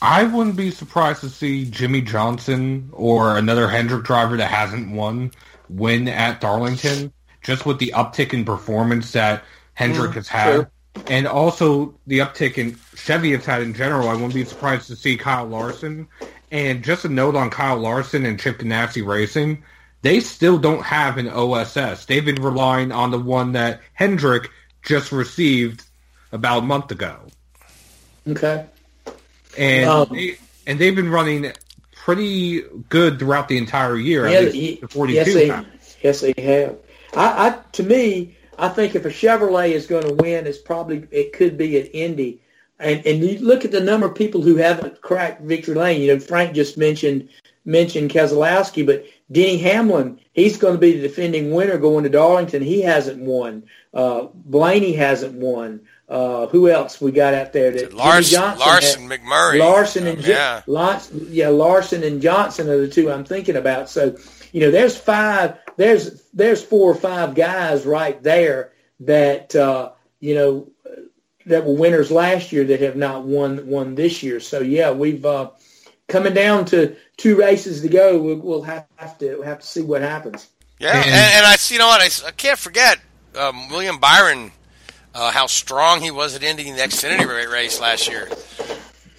Speaker 6: I wouldn't be surprised to see Jimmie Johnson or another Hendrick driver that hasn't won win at Darlington, just with the uptick in performance that Hendrick
Speaker 4: Mm,
Speaker 6: has had. And also the uptick in Chevy has had in general. I wouldn't be surprised to see Kyle Larson. And just a note on Kyle Larson and Chip Ganassi Racing, they still don't have an OSS. They've been relying on the one that Hendrick just received about a month ago
Speaker 5: Okay.
Speaker 6: and
Speaker 5: Um,
Speaker 6: they, and they've been running pretty good throughout the entire year.
Speaker 5: Yeah,
Speaker 6: at least
Speaker 5: ye-
Speaker 6: the 42
Speaker 5: yes, they, yes, they have. I, I, to me, I think if a Chevrolet is going to win, it's probably it could be an Indy. And and you look at the number of people who haven't cracked victory lane. You know, Frank just mentioned mentioned Keselowski, but Denny Hamlin, he's going to be the defending winner going to Darlington. He hasn't won. Uh, Blaney hasn't won. Uh, who else we got out there? That
Speaker 2: Larson,
Speaker 5: Johnson
Speaker 2: Larson,
Speaker 5: had-
Speaker 2: McMurray,
Speaker 5: Larson and
Speaker 2: Um, yeah.
Speaker 5: Yeah, Larson and Johnson are the two I'm thinking about. So, you know, there's five, there's there's four or five guys right there that uh, you know that were winners last year that have not won won this year. So, yeah, we've uh, coming down to two races to go. We'll, we'll have to have to see what happens.
Speaker 2: yeah, and, and I see you know what I, s- I can't forget um, William Byron. Uh, how strong he was at Indy in the Xfinity ra- race last year.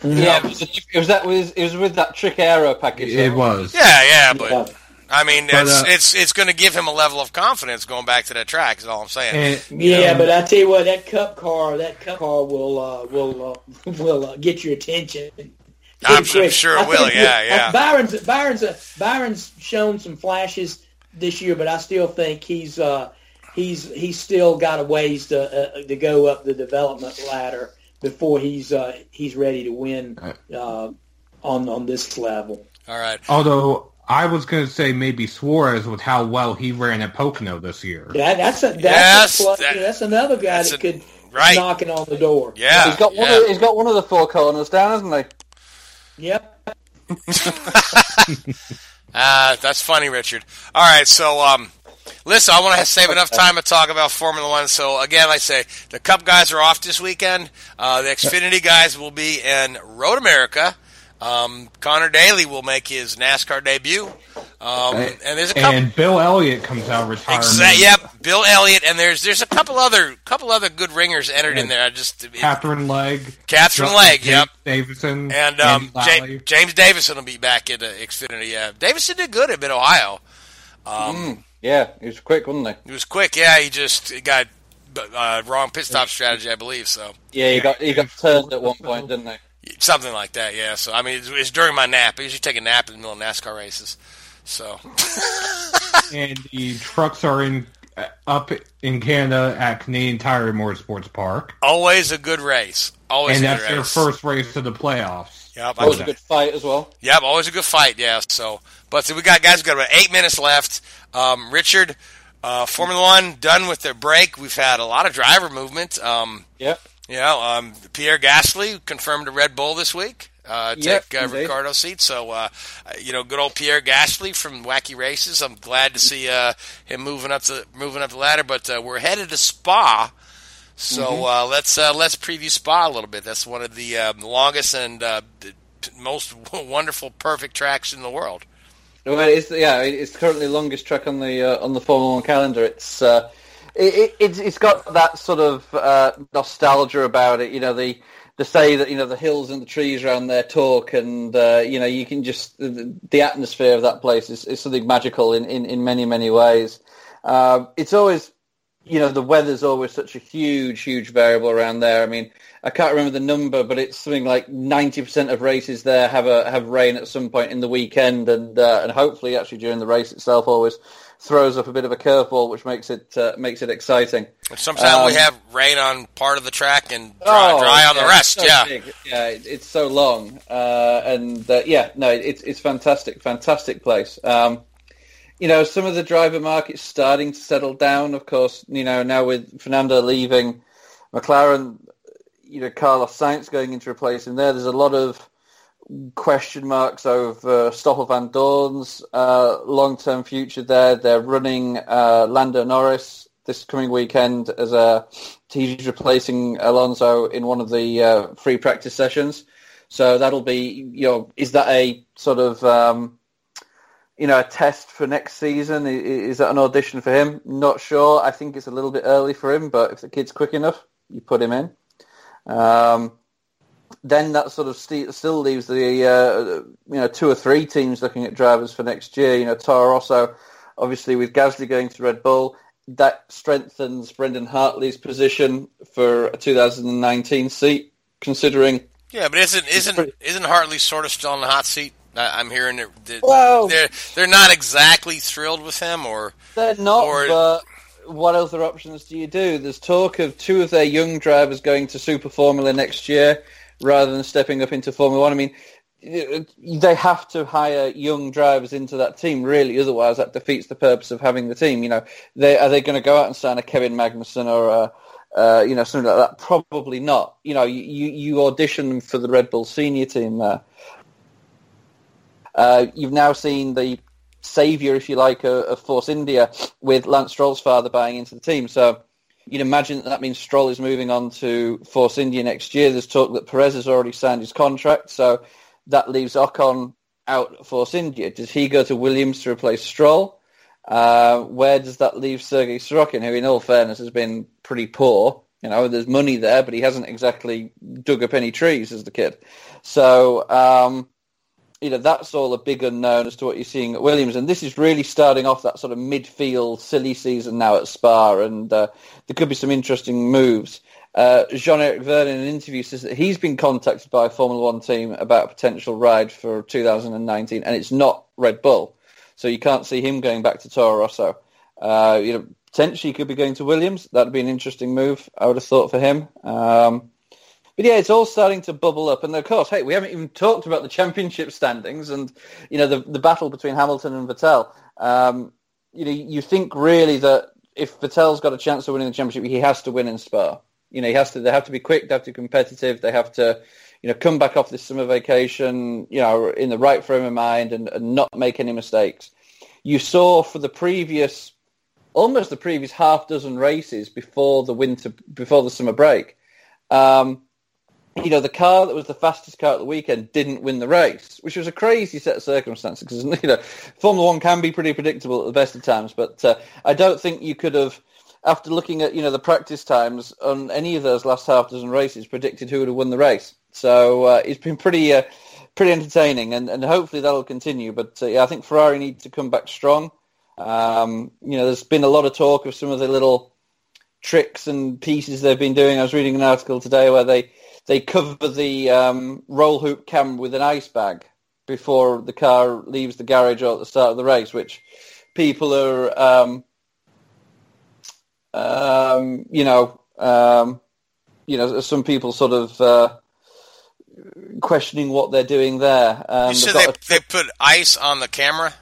Speaker 4: Yeah, it was, it was that was it was with that trick aero package.
Speaker 6: It was.
Speaker 2: Yeah, yeah, but I mean,
Speaker 6: But,
Speaker 2: it's
Speaker 6: uh,
Speaker 2: it's it's going to give him a level of confidence going back to that track. Is all I'm saying.
Speaker 5: Yeah, but I tell you what, that cup car, that cup car will uh, will uh, <laughs> will uh, get your attention.
Speaker 2: I'm
Speaker 5: pretty
Speaker 2: sure- sure it will,
Speaker 5: think
Speaker 2: yeah,
Speaker 5: that-
Speaker 2: yeah.
Speaker 5: Byron's Byron's uh, Byron's shown some flashes this year, but I still think he's uh, he's he's still got a ways to uh, to go up the development ladder before he's uh, he's ready to win uh, on on this level.
Speaker 2: All right.
Speaker 6: Although I was going to say maybe Suarez with how well he ran at Pocono this year.
Speaker 5: That, that's a that's,
Speaker 2: Yes,
Speaker 5: a, plus-
Speaker 2: that-
Speaker 5: that's another guy
Speaker 2: that's
Speaker 5: that
Speaker 2: a-
Speaker 5: could
Speaker 2: right.
Speaker 5: knocking on the door.
Speaker 2: Yeah,
Speaker 4: he's got one.
Speaker 2: yeah.
Speaker 4: Of, he's got one of the four corners down, hasn't he?
Speaker 5: Yep. <laughs>
Speaker 2: Ah, that's funny, Richard. All right, so um, listen, I want to save enough time to talk about Formula One. So again, like I say, the Cup guys are off this weekend. Uh, the Xfinity guys will be in Road America. Um, Conor Daly will make his NASCAR debut. Um, and there's a couple.
Speaker 6: And Bill Elliott comes out retirement.
Speaker 2: Exa- yep, Bill Elliott, and there's there's a couple other couple other good ringers entered in there. I just it-
Speaker 6: Katherine Legge.
Speaker 2: Katherine
Speaker 6: Justin
Speaker 2: Legge,
Speaker 6: James
Speaker 2: yep.
Speaker 6: Davison.
Speaker 2: And um,
Speaker 6: Andy
Speaker 2: James Davison will be back in uh, Xfinity. Yeah, Davison did good at Mid Ohio. Um,
Speaker 4: Mm, yeah, he was quick, wasn't he?
Speaker 2: He was quick. Yeah, he just got uh, wrong pit stop strategy, I believe. So
Speaker 4: Yeah, he got he got turned at one point, didn't he?
Speaker 2: Something like that. Yeah. So I mean, it's, it's during my nap. I usually take a nap in the middle of NASCAR races. So <laughs>
Speaker 6: and the trucks are in uh, up in Canada at Canadian Tire Motorsports Park.
Speaker 2: Always a good race. Always
Speaker 6: and
Speaker 2: a
Speaker 6: that's
Speaker 2: good
Speaker 6: their first race to the playoffs.
Speaker 2: Yep,
Speaker 4: Always a good fight as well.
Speaker 2: Yep, always a good fight. Yeah. So, but so we got guys. We got about eight minutes left. Um, Richard, uh, Formula One done with their break. We've had a lot of driver movement. Um,
Speaker 4: Yep.
Speaker 2: Know, um, Pierre Gasly confirmed a Red Bull this week. Uh,
Speaker 4: Yep,
Speaker 2: take uh. Ricciardo's seat. So, uh, you know, good old Pierre Gasly from Wacky Races. I'm glad to see uh, him moving up the moving up the ladder. But uh, we're headed to Spa. So
Speaker 4: Mhm.
Speaker 2: uh, let's uh, let's preview Spa a little bit. That's one of the uh, longest and uh, most <laughs> wonderful, perfect tracks in the world.
Speaker 4: Well, it's yeah, it's currently the longest track on the uh, on the Formula One calendar. It's uh, it, it, it's got that sort of uh, nostalgia about it. You know, the the say that you know the hills and the trees around there talk, and uh, you know you can just the, the atmosphere of that place is, is something magical in, in, in many many ways. Uh, it's always you know the weather's always such a huge huge variable around there. I mean, I can't remember the number, but it's something like ninety percent of races there have a have rain at some point in the weekend, and uh, and hopefully actually during the race itself always throws up a bit of a curveball, which makes it uh, makes it exciting.
Speaker 2: And sometimes we
Speaker 4: Um,
Speaker 2: have rain on part of the track and dry,
Speaker 4: Oh,
Speaker 2: dry on the rest.
Speaker 4: it's so
Speaker 2: yeah.
Speaker 4: big. yeah, it, it's so long, uh, and uh, yeah, no, it's it's fantastic, fantastic place. Um, you know, some of the driver market's starting to settle down. Of course, you know now with Fernando leaving, McLaren, you know Carlos Sainz going into replace him there. There's a lot of question marks over Stoffel Vandoorne's uh, long-term future there. They're running uh, Lando Norris this coming weekend as a he's replacing Alonso in one of the uh, free practice sessions. So that'll be you know is that a sort of um, you know a test for next season? Is that an audition for him? Not sure. I think it's a little bit early for him, but if the kid's quick enough, you put him in. Um, then that sort of st- still leaves the uh, you know two or three teams looking at drivers for next year. You know, Toro Rosso, obviously with Gasly going to Red Bull, that strengthens Brendan Hartley's position for a 2019 seat. Considering
Speaker 2: Yeah, but isn't isn't isn't Hartley sort of still in the hot seat? I, I'm hearing that that
Speaker 4: Well-
Speaker 2: they're they're not exactly thrilled with him, or
Speaker 4: they're not,
Speaker 2: Or-
Speaker 4: but what other options do you do? There's talk of two of their young drivers going to Super Formula next year rather than stepping up into Formula One. I mean, they have to hire young drivers into that team, really. Otherwise, that defeats the purpose of having the team. You know, they are they going to go out and sign a Kevin Magnussen or a, uh, you know something like that? Probably not. You know, you you, audition for the Red Bull senior team there. Uh, you've now seen the saviour, if you like, of, of Force India with Lance Stroll's father buying into the team. So you'd imagine that, that means Stroll is moving on to Force India next year. There's talk that Perez has already signed his contract, so that leaves Ocon out at Force India. Does he go to Williams to replace Stroll? Uh, where does that leave Sergey Sirotkin, who, in all fairness, has been pretty poor? You know, there's money there, but he hasn't exactly dug up any trees as the kid. So, um, you know, that's all a big unknown as to what you're seeing at Williams. And this is really starting off that sort of midfield silly season now at Spa, and uh, there could be some interesting moves. Uh, Jean-Eric Vergne in an interview says that he's been contacted by a Formula One team about a potential ride for 2019, and it's not Red Bull. So you can't see him going back to Toro Rosso. Uh, you know, potentially he could be going to Williams. That'd be an interesting move, I would have thought, for him. Um, but yeah, it's all starting to bubble up. And of course, hey, we haven't even talked about the championship standings and, you know, the, the battle between Hamilton and Vettel. Um, you know, you think really that if Vettel's got a chance of winning the championship, he has to win in Spa. You know, he has to, they have to be quick, they have to be competitive, they have to, you know, come back off this summer vacation, you know, in the right frame of mind and, and not make any mistakes. You saw for the previous, almost the previous half dozen races before the winter, before the summer break, um, you know, the car that was the fastest car at the weekend didn't win the race, which was a crazy set of circumstances because, <laughs> you know, Formula One can be pretty predictable at the best of times, but uh, I don't think you could have, after looking at, you know, the practice times on any of those last half dozen races, predicted who would have won the race. So uh, it's been pretty, uh, pretty entertaining, and, and hopefully that'll continue. But uh, yeah, I think Ferrari need to come back strong. Um, you know, there's been a lot of talk of some of the little tricks and pieces they've been doing. I was reading an article today where they they cover the um, roll hoop cam with an ice bag before the car leaves the garage or at the start of the race, which people are um, um, you know, um, you know, some people sort of uh, questioning what they're doing there. Um, they've
Speaker 2: they,
Speaker 4: a-
Speaker 2: they put ice on the camera.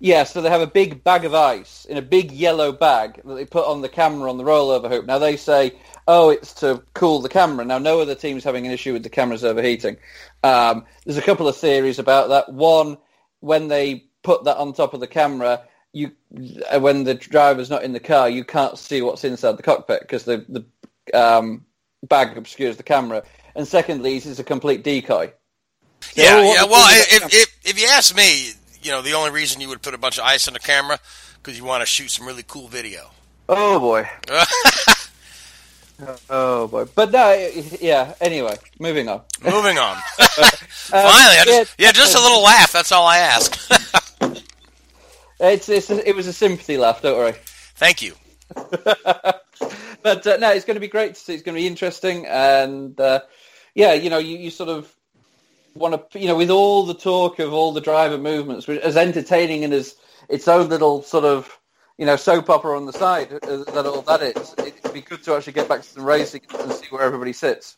Speaker 4: yeah, so they have a big bag of ice in a big yellow bag that they put on the camera on the rollover hoop. Now they say, oh, it's to cool the camera. Now no other team's having an issue with the cameras overheating. Um, there's a couple of theories about that. One, when they put that on top of the camera, you uh, when the driver's not in the car, you can't see what's inside the cockpit because the the um, bag obscures the camera. And secondly, it's a complete decoy. So
Speaker 2: Yeah, yeah. Well, if, if if you ask me, you know, the only reason you would put a bunch of ice on the camera because you want to shoot some really cool video.
Speaker 4: Oh boy. <laughs> oh boy. But no, yeah. Anyway, moving on. <laughs>
Speaker 2: Moving on.
Speaker 4: Um,
Speaker 2: Finally, I just,
Speaker 4: yeah,
Speaker 2: just a little laugh. That's all I ask. <laughs>
Speaker 4: It's, it's it was a sympathy laugh. Don't worry.
Speaker 2: Thank you. <laughs>
Speaker 4: But uh, no, it's going to be great to see. It's going to be interesting, and uh, yeah, you know, you, you sort of want to, you know, with all the talk of all the driver movements, which- as entertaining and as its own little sort of, you know, soap opera on the side uh, that all that is. It'd be good to actually get back to some racing and see where everybody sits.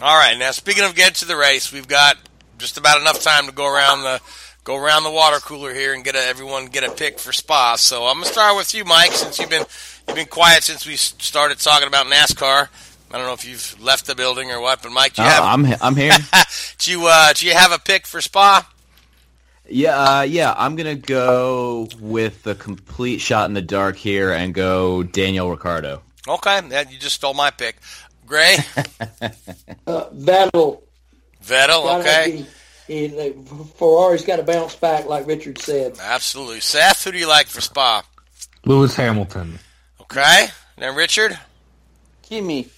Speaker 2: All right. Now, speaking of getting to the race, we've got just about enough time to go around the go around the water cooler here and get a, everyone get a pick for Spa. So I'm gonna start with you, Mike, since you've been you've been quiet since we started talking about NASCAR. I don't know if you've left the building or what, but Mike, do you
Speaker 3: Oh,
Speaker 2: have
Speaker 3: I'm I'm here. <laughs>
Speaker 2: do you uh, do you have a pick for Spa?
Speaker 3: Yeah, uh, yeah. I'm gonna go with the complete shot in the dark here and go Daniel Ricciardo.
Speaker 2: Okay, that, you just stole my pick. Gray, <laughs>
Speaker 5: Uh, Vettel.
Speaker 2: Vettel. Okay,
Speaker 5: be- he- like, Ferrari's got to bounce back, like Richard said.
Speaker 2: absolutely. Seth, who do you like for Spa?
Speaker 6: Lewis Hamilton.
Speaker 2: Okay, now Richard,
Speaker 4: Kimi.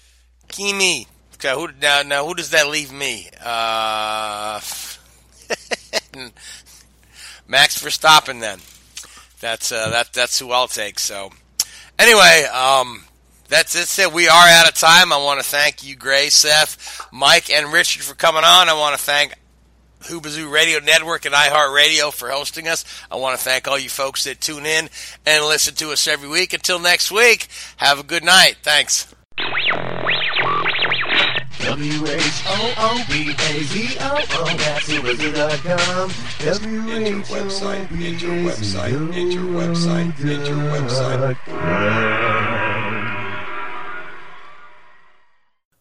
Speaker 2: Kimi. Okay, who now? Now who does that leave me? Uh, <laughs> <laughs> Max Verstappen. Then that's uh, that that's who I'll take. So anyway, um, that's that's it. We are out of time. I want to thank you, Gray, Seth, Mike, and Richard for coming on. I want to thank Whoobazoo Radio Network and iHeartRadio for hosting us. I want to thank all you folks that tune in and listen to us every week. Until next week, have a good night. Thanks.
Speaker 7: W-H-O-O-B-A-Z-O-O, that's.
Speaker 8: Enter website, enter website, enter website, enter website.